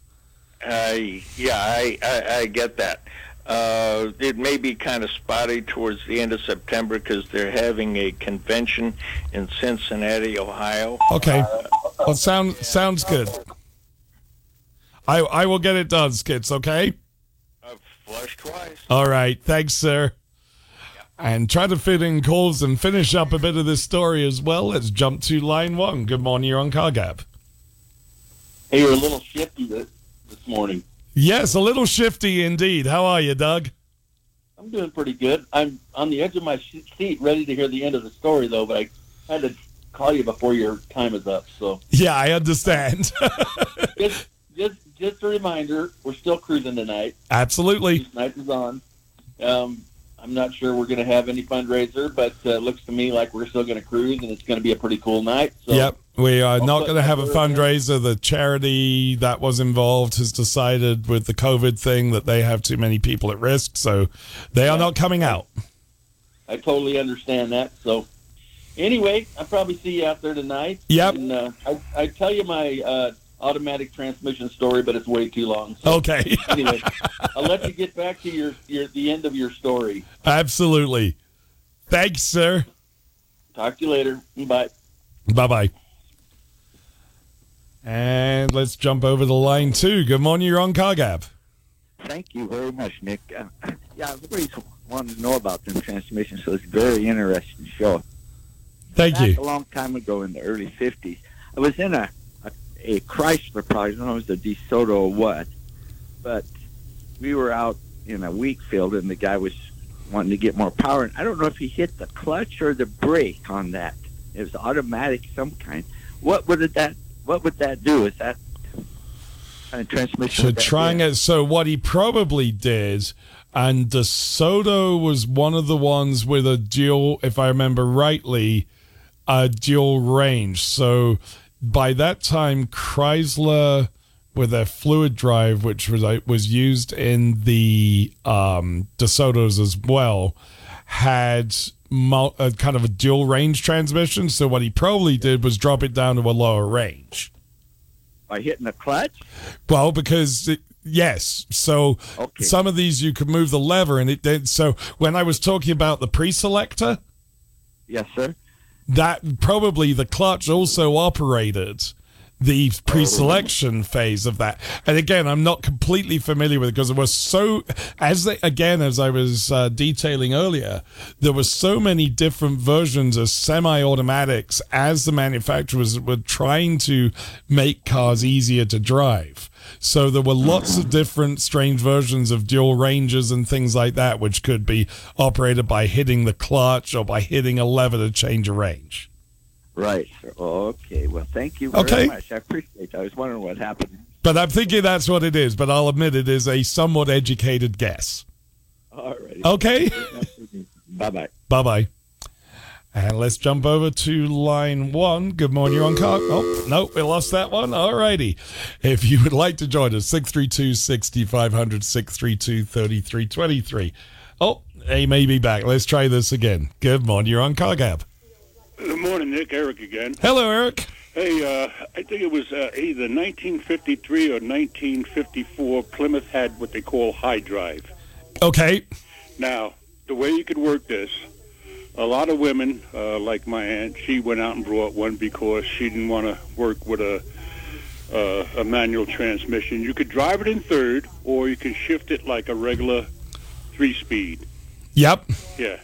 I yeah, I, I, I get that. Uh, it may be kind of spotty towards the end of September because they're having a convention in Cincinnati, Ohio. Okay, well sound sounds good. I I will get it done, Skits. Okay. I've flushed twice. All right, thanks, sir. And try to fit in calls and finish up a bit of this story as well. Let's jump to line one. Good morning, you're on CarGab. Hey, you're a little shifty this, this morning. Yes, a little shifty indeed. How are you, Doug? I'm doing pretty good. I'm on the edge of my seat, ready to hear the end of the story, though. But I had to call you before your time is up. So Yeah, I understand. just, just, just a reminder: we're still cruising tonight. Absolutely. Night is on. Um, I'm not sure we're going to have any fundraiser, but uh, it looks to me like we're still going to cruise, and it's going to be a pretty cool night. So yep. We are not going to have a that word in. fundraiser. The charity that was involved has decided with the COVID thing that they have too many people at risk, so they are not coming out. I totally understand that. So, anyway, I'll probably see you out there tonight. Yep. And uh, I, I tell you my uh, automatic transmission story, but it's way too long. So Okay. anyway, I'll let you get back to your, your the end of your story. Absolutely. Thanks, sir. Talk to you later. Bye. Bye bye. And let's jump over the line two. Good morning, you're on CarGab. Thank you very much, Nick. Uh, yeah, I've always wanted to know about them transmissions, so it's very interesting show. Thank Back you. A long time ago in the early 50s, I was in a, a, a Chrysler product. I don't know if it was a DeSoto or what, but we were out in a wheat field, and the guy was wanting to get more power. And I don't know if he hit the clutch or the brake on that. It was automatic, some kind. What would that? What would that do? Is that kind of transmission? So trying it. So what he probably did, and DeSoto was one of the ones with a dual, if I remember rightly, a dual range. So by that time, Chrysler with their fluid drive, which was uh, was used in the um, DeSotos as well, had mul- a kind of a dual range transmission. So what he probably did was drop it down to a lower range. by hitting the clutch. Well, because it, yes, so Okay. some of these you could move the lever, and it did. So when I was talking about the pre-selector, Yes, sir. that probably the clutch also operated the pre-selection phase of that. And again, I'm not completely familiar with it because it was so as they, again as I was uh, detailing earlier, there were so many different versions of semi-automatics as the manufacturers were trying to make cars easier to drive. So there were lots of different strange versions of dual ranges and things like that, which could be operated by hitting the clutch or by hitting a lever to change a range. Right. Okay. Well, thank you very Okay. much. I appreciate it. I was wondering what happened. But I'm thinking that's what it is. But I'll admit it is a somewhat educated guess. All right. Okay. Bye bye. Bye bye. And let's jump over to line one. Good morning, you're on car. Oh, no, we lost that one. All righty. If you would like to join us, 632 6500 632 3323. Oh, he may be back. Let's try this again. Good morning, you're on CarGab. Good morning, Nick. Eric again. Hello, Eric. Hey, uh, I think it was uh, either 1953 or 1954. Plymouth had what they call Hy-Drive. Okay. Now, the way you could work this, a lot of women, uh, like my aunt, she went out and brought one because she didn't want to work with a uh, a manual transmission. You could drive it in third, or you can shift it like a regular three-speed. Yep. Yeah,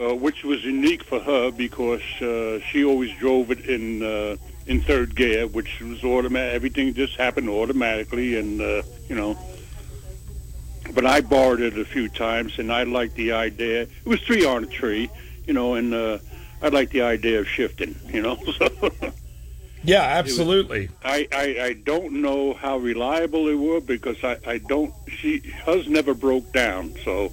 uh, which was unique for her because uh, she always drove it in uh, in third gear, which was automatic. Everything just happened automatically, and uh, you know. But I borrowed it a few times, and I liked the idea. It was three on a tree, you know, and uh, I liked the idea of shifting, you know. So Yeah, absolutely. I, I, I don't know how reliable it were because I, I don't she hers never broke down so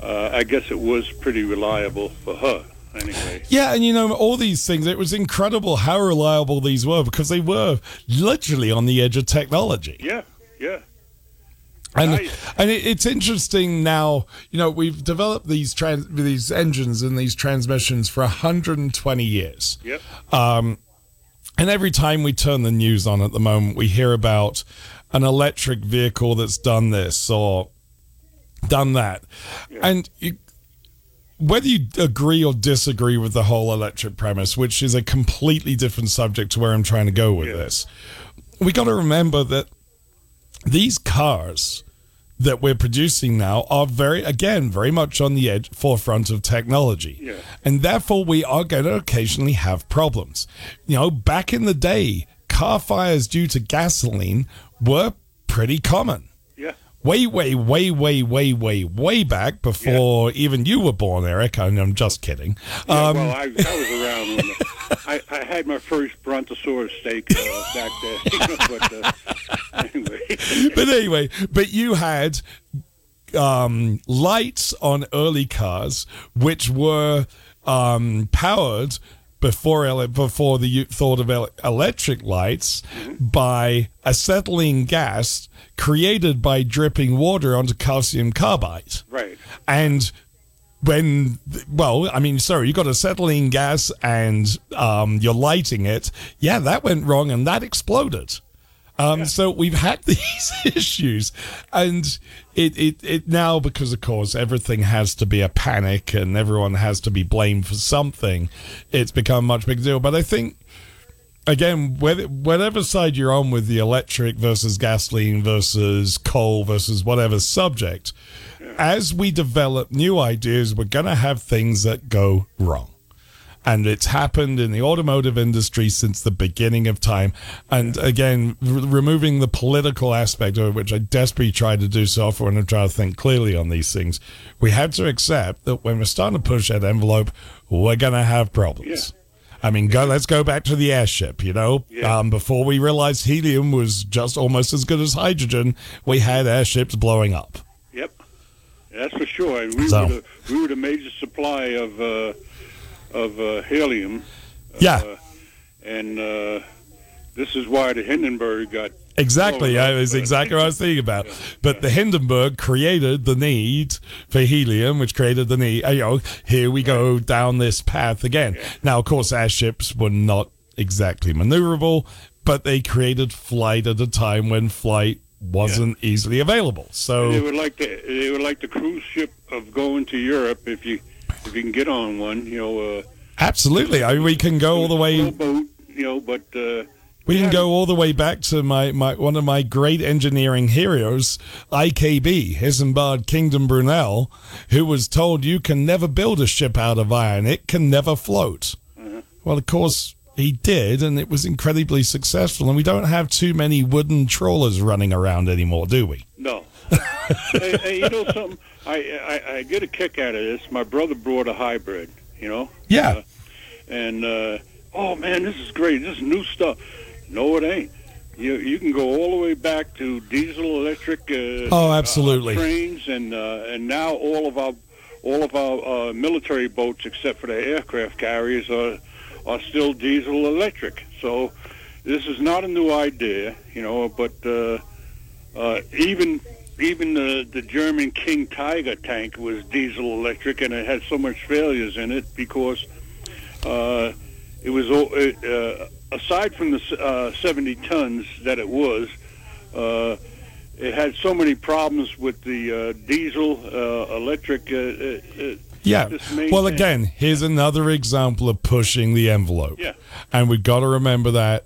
uh, I guess it was pretty reliable for her anyway. Yeah, and you know, all these things, it was incredible how reliable these were because they were literally on the edge of technology. Yeah, yeah. And and it, it's interesting now. You know, we've developed these trans these engines and these transmissions for 120 years. Yep. Um, and every time we turn the news on at the moment, we hear about an electric vehicle that's done this or done that, and. You, whether you agree or disagree with the whole electric premise, which is a completely different subject to where I'm trying to go with this, we got to remember that these cars that we're producing now are very, again, very much on the edge, forefront of technology. Yeah. And therefore, we are going to occasionally have problems. You know, back in the day, car fires due to gasoline were pretty common. Yeah. Way, way, way, way, way, way, way back before even you were born, Eric. And I'm just kidding. Yeah, Um, well, I, I was around when I, I had my first brontosaurus steak uh, back there. but uh, anyway, but anyway, but you had um, lights on early cars which were um, powered before ele- before the thought of el- electric lights by acetylene gas created by dripping water onto calcium carbide. right. And when, well, I mean, sorry, you got acetylene gas and um, you're lighting it. Yeah, that went wrong and that exploded. Um, So we've had these issues, and it, it it now because of course everything has to be a panic and everyone has to be blamed for something. It's become a much bigger deal. But I think again, whether, whatever side you're on with the electric versus gasoline versus coal versus whatever subject, as we develop new ideas, we're going to have things that go wrong. And it's happened in the automotive industry since the beginning of time. And again, r- removing the political aspect of it, which I desperately try to do so often when I'm trying to think clearly on these things, we have to accept that when we're starting to push that envelope, we're going to have problems. I mean, go. Let's go back to the airship. You know, um, before we realized helium was just almost as good as hydrogen, we had airships blowing up. Yep, that's for sure. We So- were the, we were the major supply of uh, of uh, helium. Yeah. Uh, and uh, this is why the Hindenburg got Exactly. I was exactly what I was thinking about. But the Hindenburg created the need for helium, which created the need. You know, here we go down this path again. Now, of course, airships were not exactly maneuverable, but they created flight at a time when flight wasn't easily available. So They would like the they would like the cruise ship of going to Europe if you if you can get on one. You know, uh, absolutely. I mean, we can go all the way. boat. You know, but uh, We can go all the way back to my, my one of my great engineering heroes, IKB, Isambard Kingdom Brunel, who was told you can never build a ship out of iron; it can never float. Well, of course he did, and it was incredibly successful. And we don't have too many wooden trawlers running around anymore, do we? No. hey, hey, you know something? I, I I get a kick out of this. My brother brought a hybrid. You know. Yeah. Uh, and uh, oh man, this is great. This is new stuff. No, it ain't. You you can go all the way back to diesel electric. Uh, Oh, absolutely. uh, trains and uh, and now all of our all of our uh, military boats, except for the aircraft carriers, are are still diesel electric. So this is not a new idea, you know. But uh, uh, even even the the German King Tiger tank was diesel electric, and it had so much failures in it because uh, it was uh, aside from the uh, 70 tons that it was. Uh, it had so many problems with the uh, diesel, uh, electric. Uh, Yeah. Well, again, here's another example of pushing the envelope. Yeah. And we've got to remember that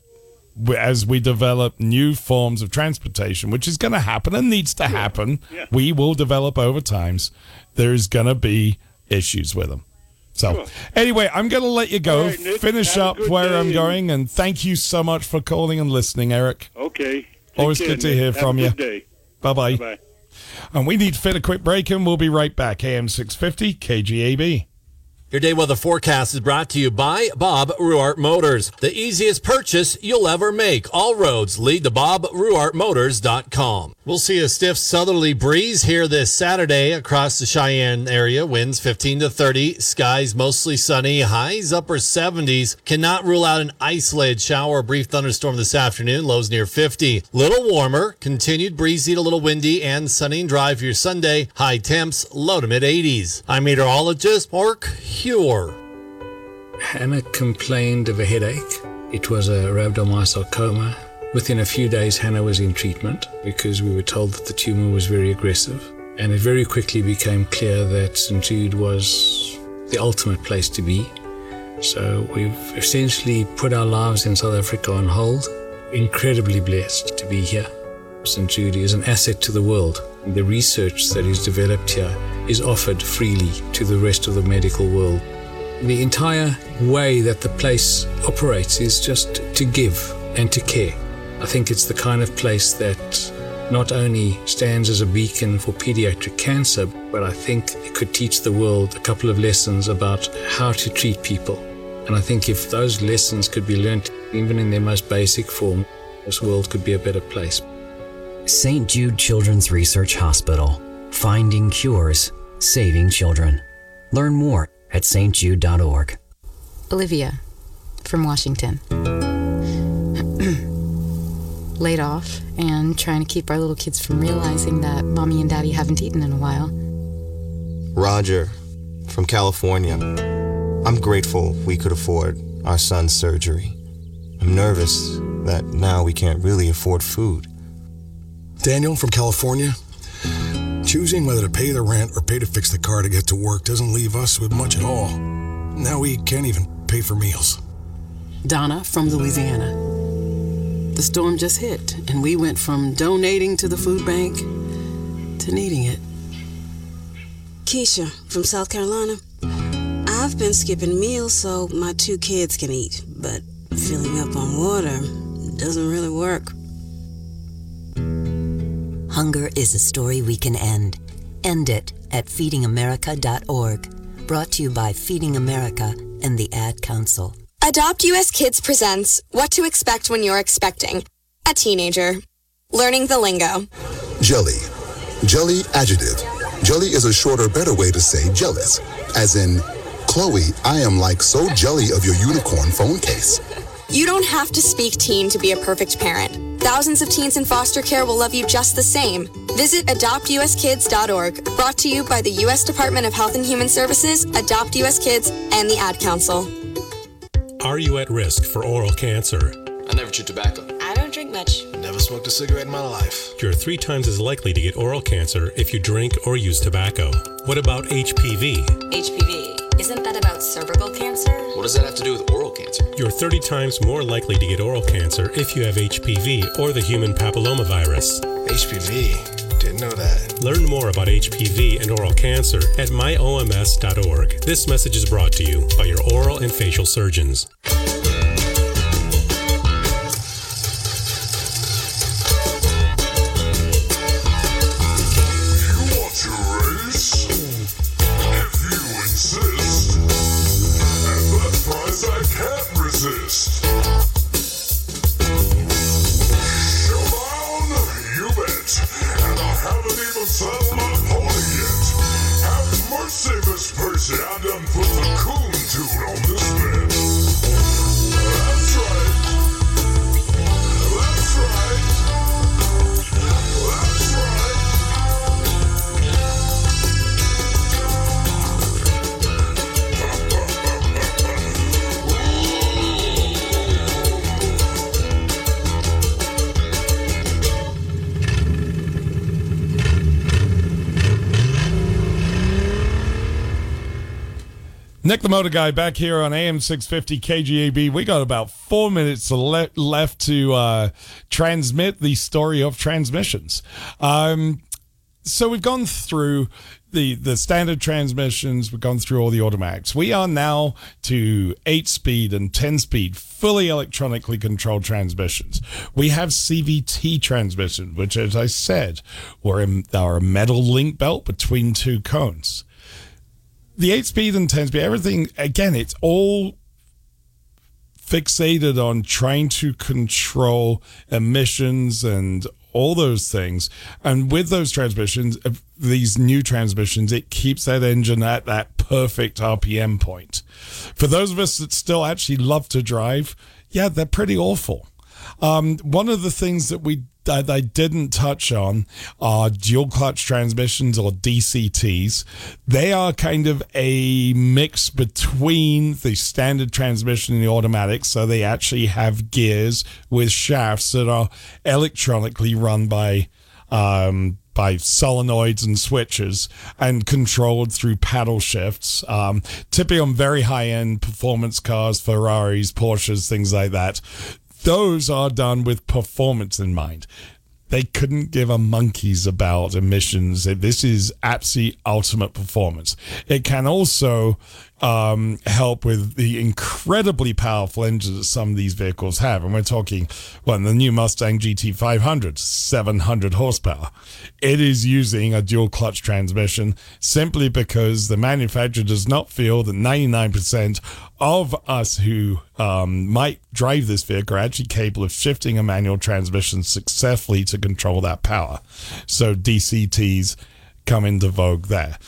as we develop new forms of transportation, which is going to happen and needs to happen, Yeah. we will develop over times. There's going to be issues with them. So, Sure. anyway, I'm going to let you go. Right, Nick, Finish up where day I'm going, and thank you so much for calling and listening, Eric. Okay. Take Always care, good to Nick. hear Have from you. Bye bye. And we need to fit a quick break, and we'll be right back. AM 650 KGAB. Your day weather forecast is brought to you by Bob Ruwart Motors. The easiest purchase you'll ever make. All roads lead to BobRuwartMotors.com. We'll see a stiff southerly breeze here this Saturday across the Cheyenne area. Winds 15 to 30. Skies mostly sunny. Highs upper 70s. Cannot rule out an isolated shower or brief thunderstorm this afternoon. Lows near 50. Little warmer. Continued breezy to a little windy and sunny and dry for your Sunday. High temps low to mid 80s. I'm meteorologist Mark Huer. Hannah complained of a headache. It was a rhabdomyosarcoma. Within a few days, Hannah was in treatment because we were told that the tumor was very aggressive. And it very quickly became clear that St. Jude was the ultimate place to be. So we've essentially put our lives in South Africa on hold. Incredibly blessed to be here. St. Jude is an asset to the world. The research that is developed here is offered freely to the rest of the medical world. The entire way that the place operates is just to give and to care. I think it's the kind of place that not only stands as a beacon for pediatric cancer, but I think it could teach the world a couple of lessons about how to treat people. And I think if those lessons could be learnt even in their most basic form, this world could be a better place. St. Jude Children's Research Hospital. Finding cures, saving children. Learn more at stjude.org. Olivia from Washington. Laid off and trying to keep our little kids from realizing that mommy and daddy haven't eaten in a while. Roger from California. I'm grateful we could afford our son's surgery. I'm nervous that now we can't really afford food. Daniel from California. Choosing whether to pay the rent or pay to fix the car to get to work doesn't leave us with much at all. Now we can't even pay for meals. Donna from Louisiana. The storm just hit, and we went from donating to the food bank to needing it. Keisha from South Carolina. I've been skipping meals so my two kids can eat, but filling up on water doesn't really work. Hunger is a story we can end. End it at feedingamerica.org. Brought to you by Feeding America and the Ad Council. Adopt US Kids presents What to Expect When You're Expecting a Teenager. Learning the lingo. Jelly. Jelly adjective. Jelly is a shorter, better way to say jealous. As in, Chloe, I am like so jelly of your unicorn phone case. You don't have to speak teen to be a perfect parent. Thousands of teens in foster care will love you just the same. Visit adoptuskids.org, brought to you by the U.S. Department of Health and Human Services, Adopt US Kids, and the Ad Council. Are you at risk for oral cancer? I never chew tobacco. I don't drink much. Never smoked a cigarette in my life. You're three times as likely to get oral cancer if you drink or use tobacco. What about HPV? HPV. Isn't that about cervical cancer? What does that have to do with oral cancer? You're 30 times more likely to get oral cancer if you have HPV or the human papillomavirus. HPV? Didn't know that. Learn more about HPV and oral cancer at myoms.org. This message is brought to you by your oral and facial surgeons. Motor Guy back here on AM 650 KGAB. We got about four minutes le- left to uh, transmit the story of transmissions. Um, so we've gone through the the standard transmissions. We've gone through all the automatics. We are now to eight speed and ten speed, fully electronically controlled transmissions. We have CVT transmissions, which, as I said, were a, are a metal link belt between two cones. The eight speed and ten speed, everything again, it's all fixated on trying to control emissions and all those things. And with those transmissions, uh, these new transmissions, it keeps that engine at that perfect RPM point. For those of us that still actually love to drive, yeah, they're pretty awful. Um, one of the things that we that I didn't touch on are dual clutch transmissions or DCTs. They are kind of a mix between the standard transmission and the automatic. So they actually have gears with shafts that are electronically run by um, by solenoids and switches and controlled through paddle shifts. Um, typically on very high end performance cars, Ferraris, Porsches, things like that those are done with performance in mind. They couldn't give a monkeys about emissions. This is absolute ultimate performance. It can also um, help with the incredibly powerful engines that some of these vehicles have. And we're talking, well, the new Mustang GT500, 700 horsepower. It is using a dual clutch transmission simply because the manufacturer does not feel that 99% of us who um, might drive this vehicle are actually capable of shifting a manual transmission successfully to control that power. So DCTs come into vogue there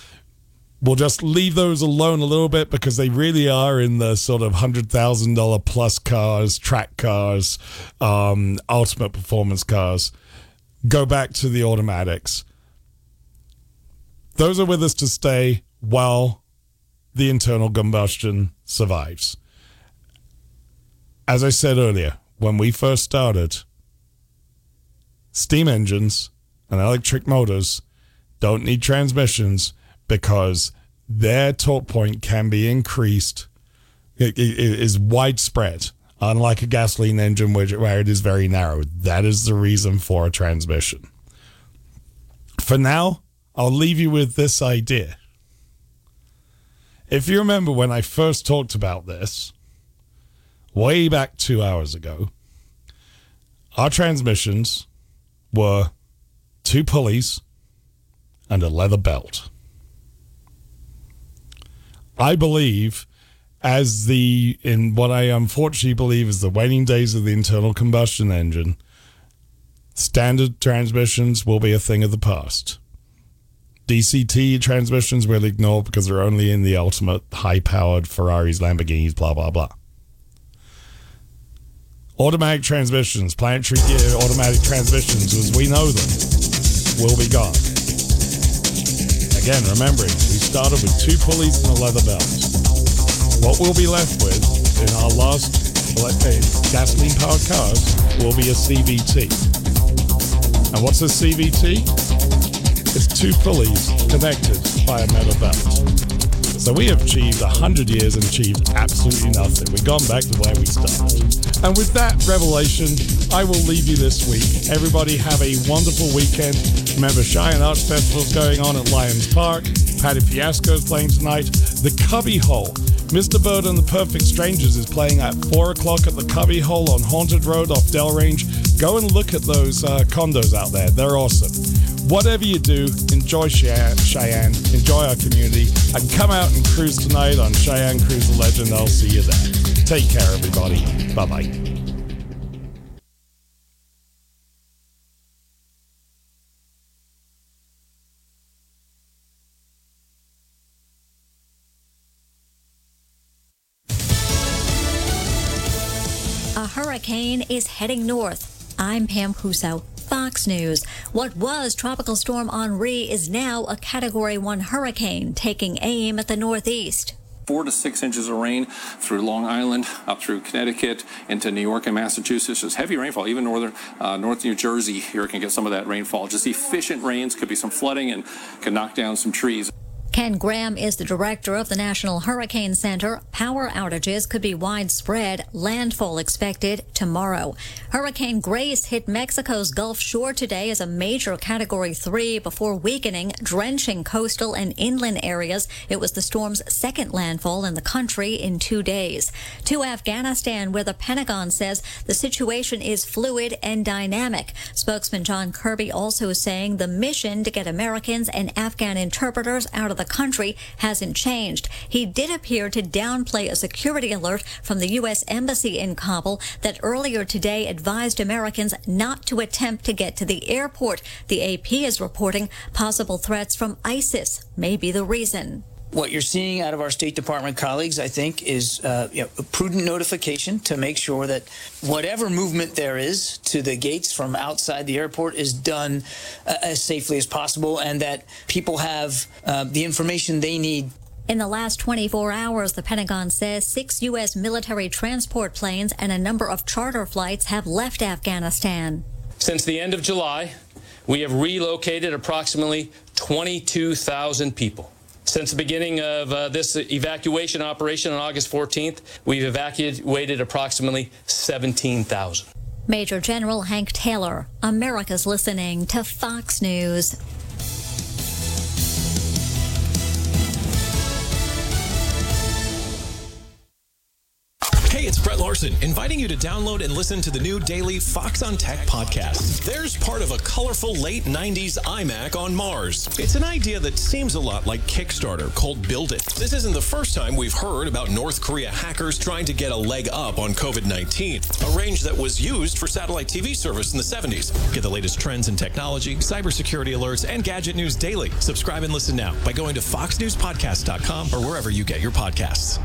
we'll just leave those alone a little bit because they really are in the sort of hundred thousand dollar plus cars, track cars, um, ultimate performance cars. Go back to the automatics. Those are with us to stay while the internal combustion survives. As I said earlier, when we first started, steam engines and electric motors don't need transmissions because their torque point can be increased. It, it, it is widespread, unlike a gasoline engine, which, where it is very narrow. That is the reason for a transmission. For now, I'll leave you with this idea. If you remember when I first talked about this, way back two hours ago, our transmissions were two pulleys and a leather belt. I believe as the in what I unfortunately believe is the waning days of the internal combustion engine, standard transmissions will be a thing of the past. DCT transmissions we'll ignore because they're only in the ultimate high powered Ferraris, Lamborghinis, blah blah blah. Automatic transmissions, planetary gear automatic transmissions as we know them, will be gone. Again, remembering we started with two pulleys and a leather belt. What we'll be left with in our last uh, gasoline powered cars will be a CVT. And what's a CVT? It's two pulleys connected by a metal belt. So we have achieved 100 years and achieved absolutely nothing. We've gone back to where we started. And with that revelation, I will leave you this week. Everybody have a wonderful weekend. Remember, Cheyenne Arts Festival is going on at Lions Park. Patti Fiasco is playing tonight. The Cubby Hole. Mr. Bird and the Perfect Strangers is playing at 4 o'clock at the Cubby Hole on Haunted Road off Dell Range. Go and look at those uh, condos out there. They're awesome. Whatever you do, enjoy Cheyenne, enjoy our community, and come out and cruise tonight on Cheyenne Cruise the Legend. I'll see you there. Take care, everybody. Bye bye. A hurricane is heading north. I'm Pam Huso. Fox News. What was Tropical Storm Henri is now a Category 1 hurricane taking aim at the Northeast four to six inches of rain through Long Island, up through Connecticut, into New York and Massachusetts. There's heavy rainfall. Even northern uh, North New Jersey here can get some of that rainfall. Just efficient rains. Could be some flooding and could knock down some trees. Ken Graham is the director of the National Hurricane Center. Power outages could be widespread. Landfall expected tomorrow. Hurricane Grace hit Mexico's Gulf Shore today as a major Category 3 before weakening, drenching coastal and inland areas. It was the storm's second landfall in the country in two days. To Afghanistan, where the Pentagon says the situation is fluid and dynamic. Spokesman John Kirby also saying the mission to get Americans and Afghan interpreters out of the country hasn't changed. He did appear to downplay a security alert from the U.S. Embassy in Kabul that earlier today advised Americans not to attempt to get to the airport. The AP is reporting possible threats from ISIS may be the reason. What you're seeing out of our State Department colleagues, I think, is uh, you know, a prudent notification to make sure that whatever movement there is to the gates from outside the airport is done uh, as safely as possible and that people have uh, the information they need in the last 24 hours, the Pentagon says six U.S. military transport planes and a number of charter flights have left Afghanistan. Since the end of July, we have relocated approximately 22,000 people. Since the beginning of uh, this evacuation operation on August 14th, we've evacuated approximately 17,000. Major General Hank Taylor, America's listening to Fox News. Hey, it's Brett Larson, inviting you to download and listen to the new daily Fox on Tech podcast. There's part of a colorful late 90s iMac on Mars. It's an idea that seems a lot like Kickstarter called Build It. This isn't the first time we've heard about North Korea hackers trying to get a leg up on COVID 19, a range that was used for satellite TV service in the 70s. Get the latest trends in technology, cybersecurity alerts, and gadget news daily. Subscribe and listen now by going to foxnewspodcast.com or wherever you get your podcasts.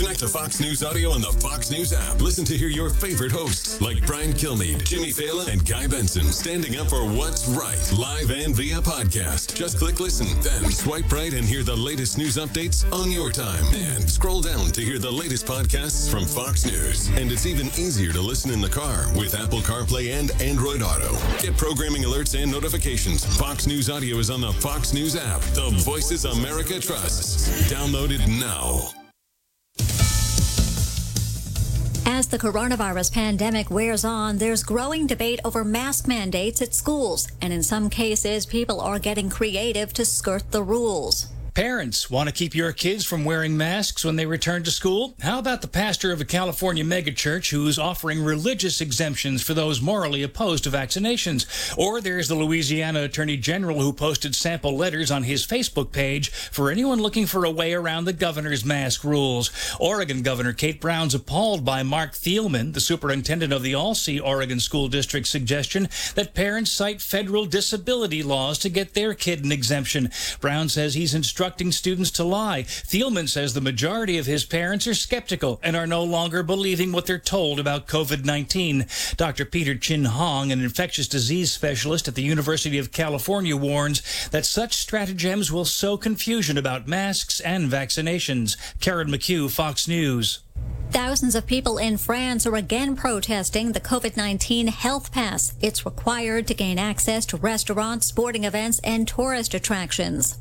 Connect to Fox News Audio on the Fox News app. Listen to hear your favorite hosts like Brian Kilmeade, Jimmy Failla, and Guy Benson standing up for what's right, live and via podcast. Just click listen, then swipe right and hear the latest news updates on your time. And scroll down to hear the latest podcasts from Fox News. And it's even easier to listen in the car with Apple CarPlay and Android Auto. Get programming alerts and notifications. Fox News Audio is on the Fox News app. The voices America trusts. Download it now. As the coronavirus pandemic wears on, there's growing debate over mask mandates at schools, and in some cases, people are getting creative to skirt the rules. Parents want to keep your kids from wearing masks when they return to school? How about the pastor of a California megachurch who's offering religious exemptions for those morally opposed to vaccinations? Or there's the Louisiana Attorney General who posted sample letters on his Facebook page for anyone looking for a way around the governor's mask rules. Oregon Governor Kate Brown's appalled by Mark Thielman, the superintendent of the Alsea Oregon School District suggestion that parents cite federal disability laws to get their kid an exemption. Brown says he's instructed instructing students to lie. Thielman says the majority of his parents are skeptical and are no longer believing what they're told about COVID 19. Dr. Peter Chin Hong, an infectious disease specialist at the University of California, warns that such stratagems will sow confusion about masks and vaccinations. Karen McHugh, Fox News. Thousands of people in France are again protesting the COVID 19 health pass. It's required to gain access to restaurants, sporting events, and tourist attractions.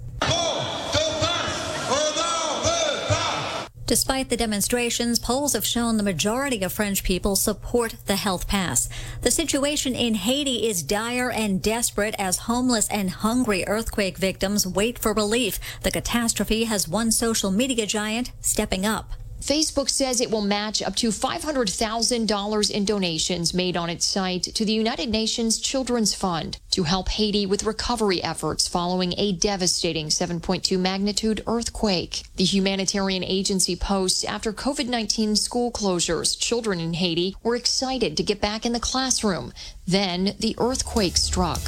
Despite the demonstrations, polls have shown the majority of French people support the health pass. The situation in Haiti is dire and desperate as homeless and hungry earthquake victims wait for relief. The catastrophe has one social media giant stepping up. Facebook says it will match up to $500,000 in donations made on its site to the United Nations Children's Fund to help Haiti with recovery efforts following a devastating 7.2 magnitude earthquake. The humanitarian agency posts after COVID 19 school closures, children in Haiti were excited to get back in the classroom. Then the earthquake struck.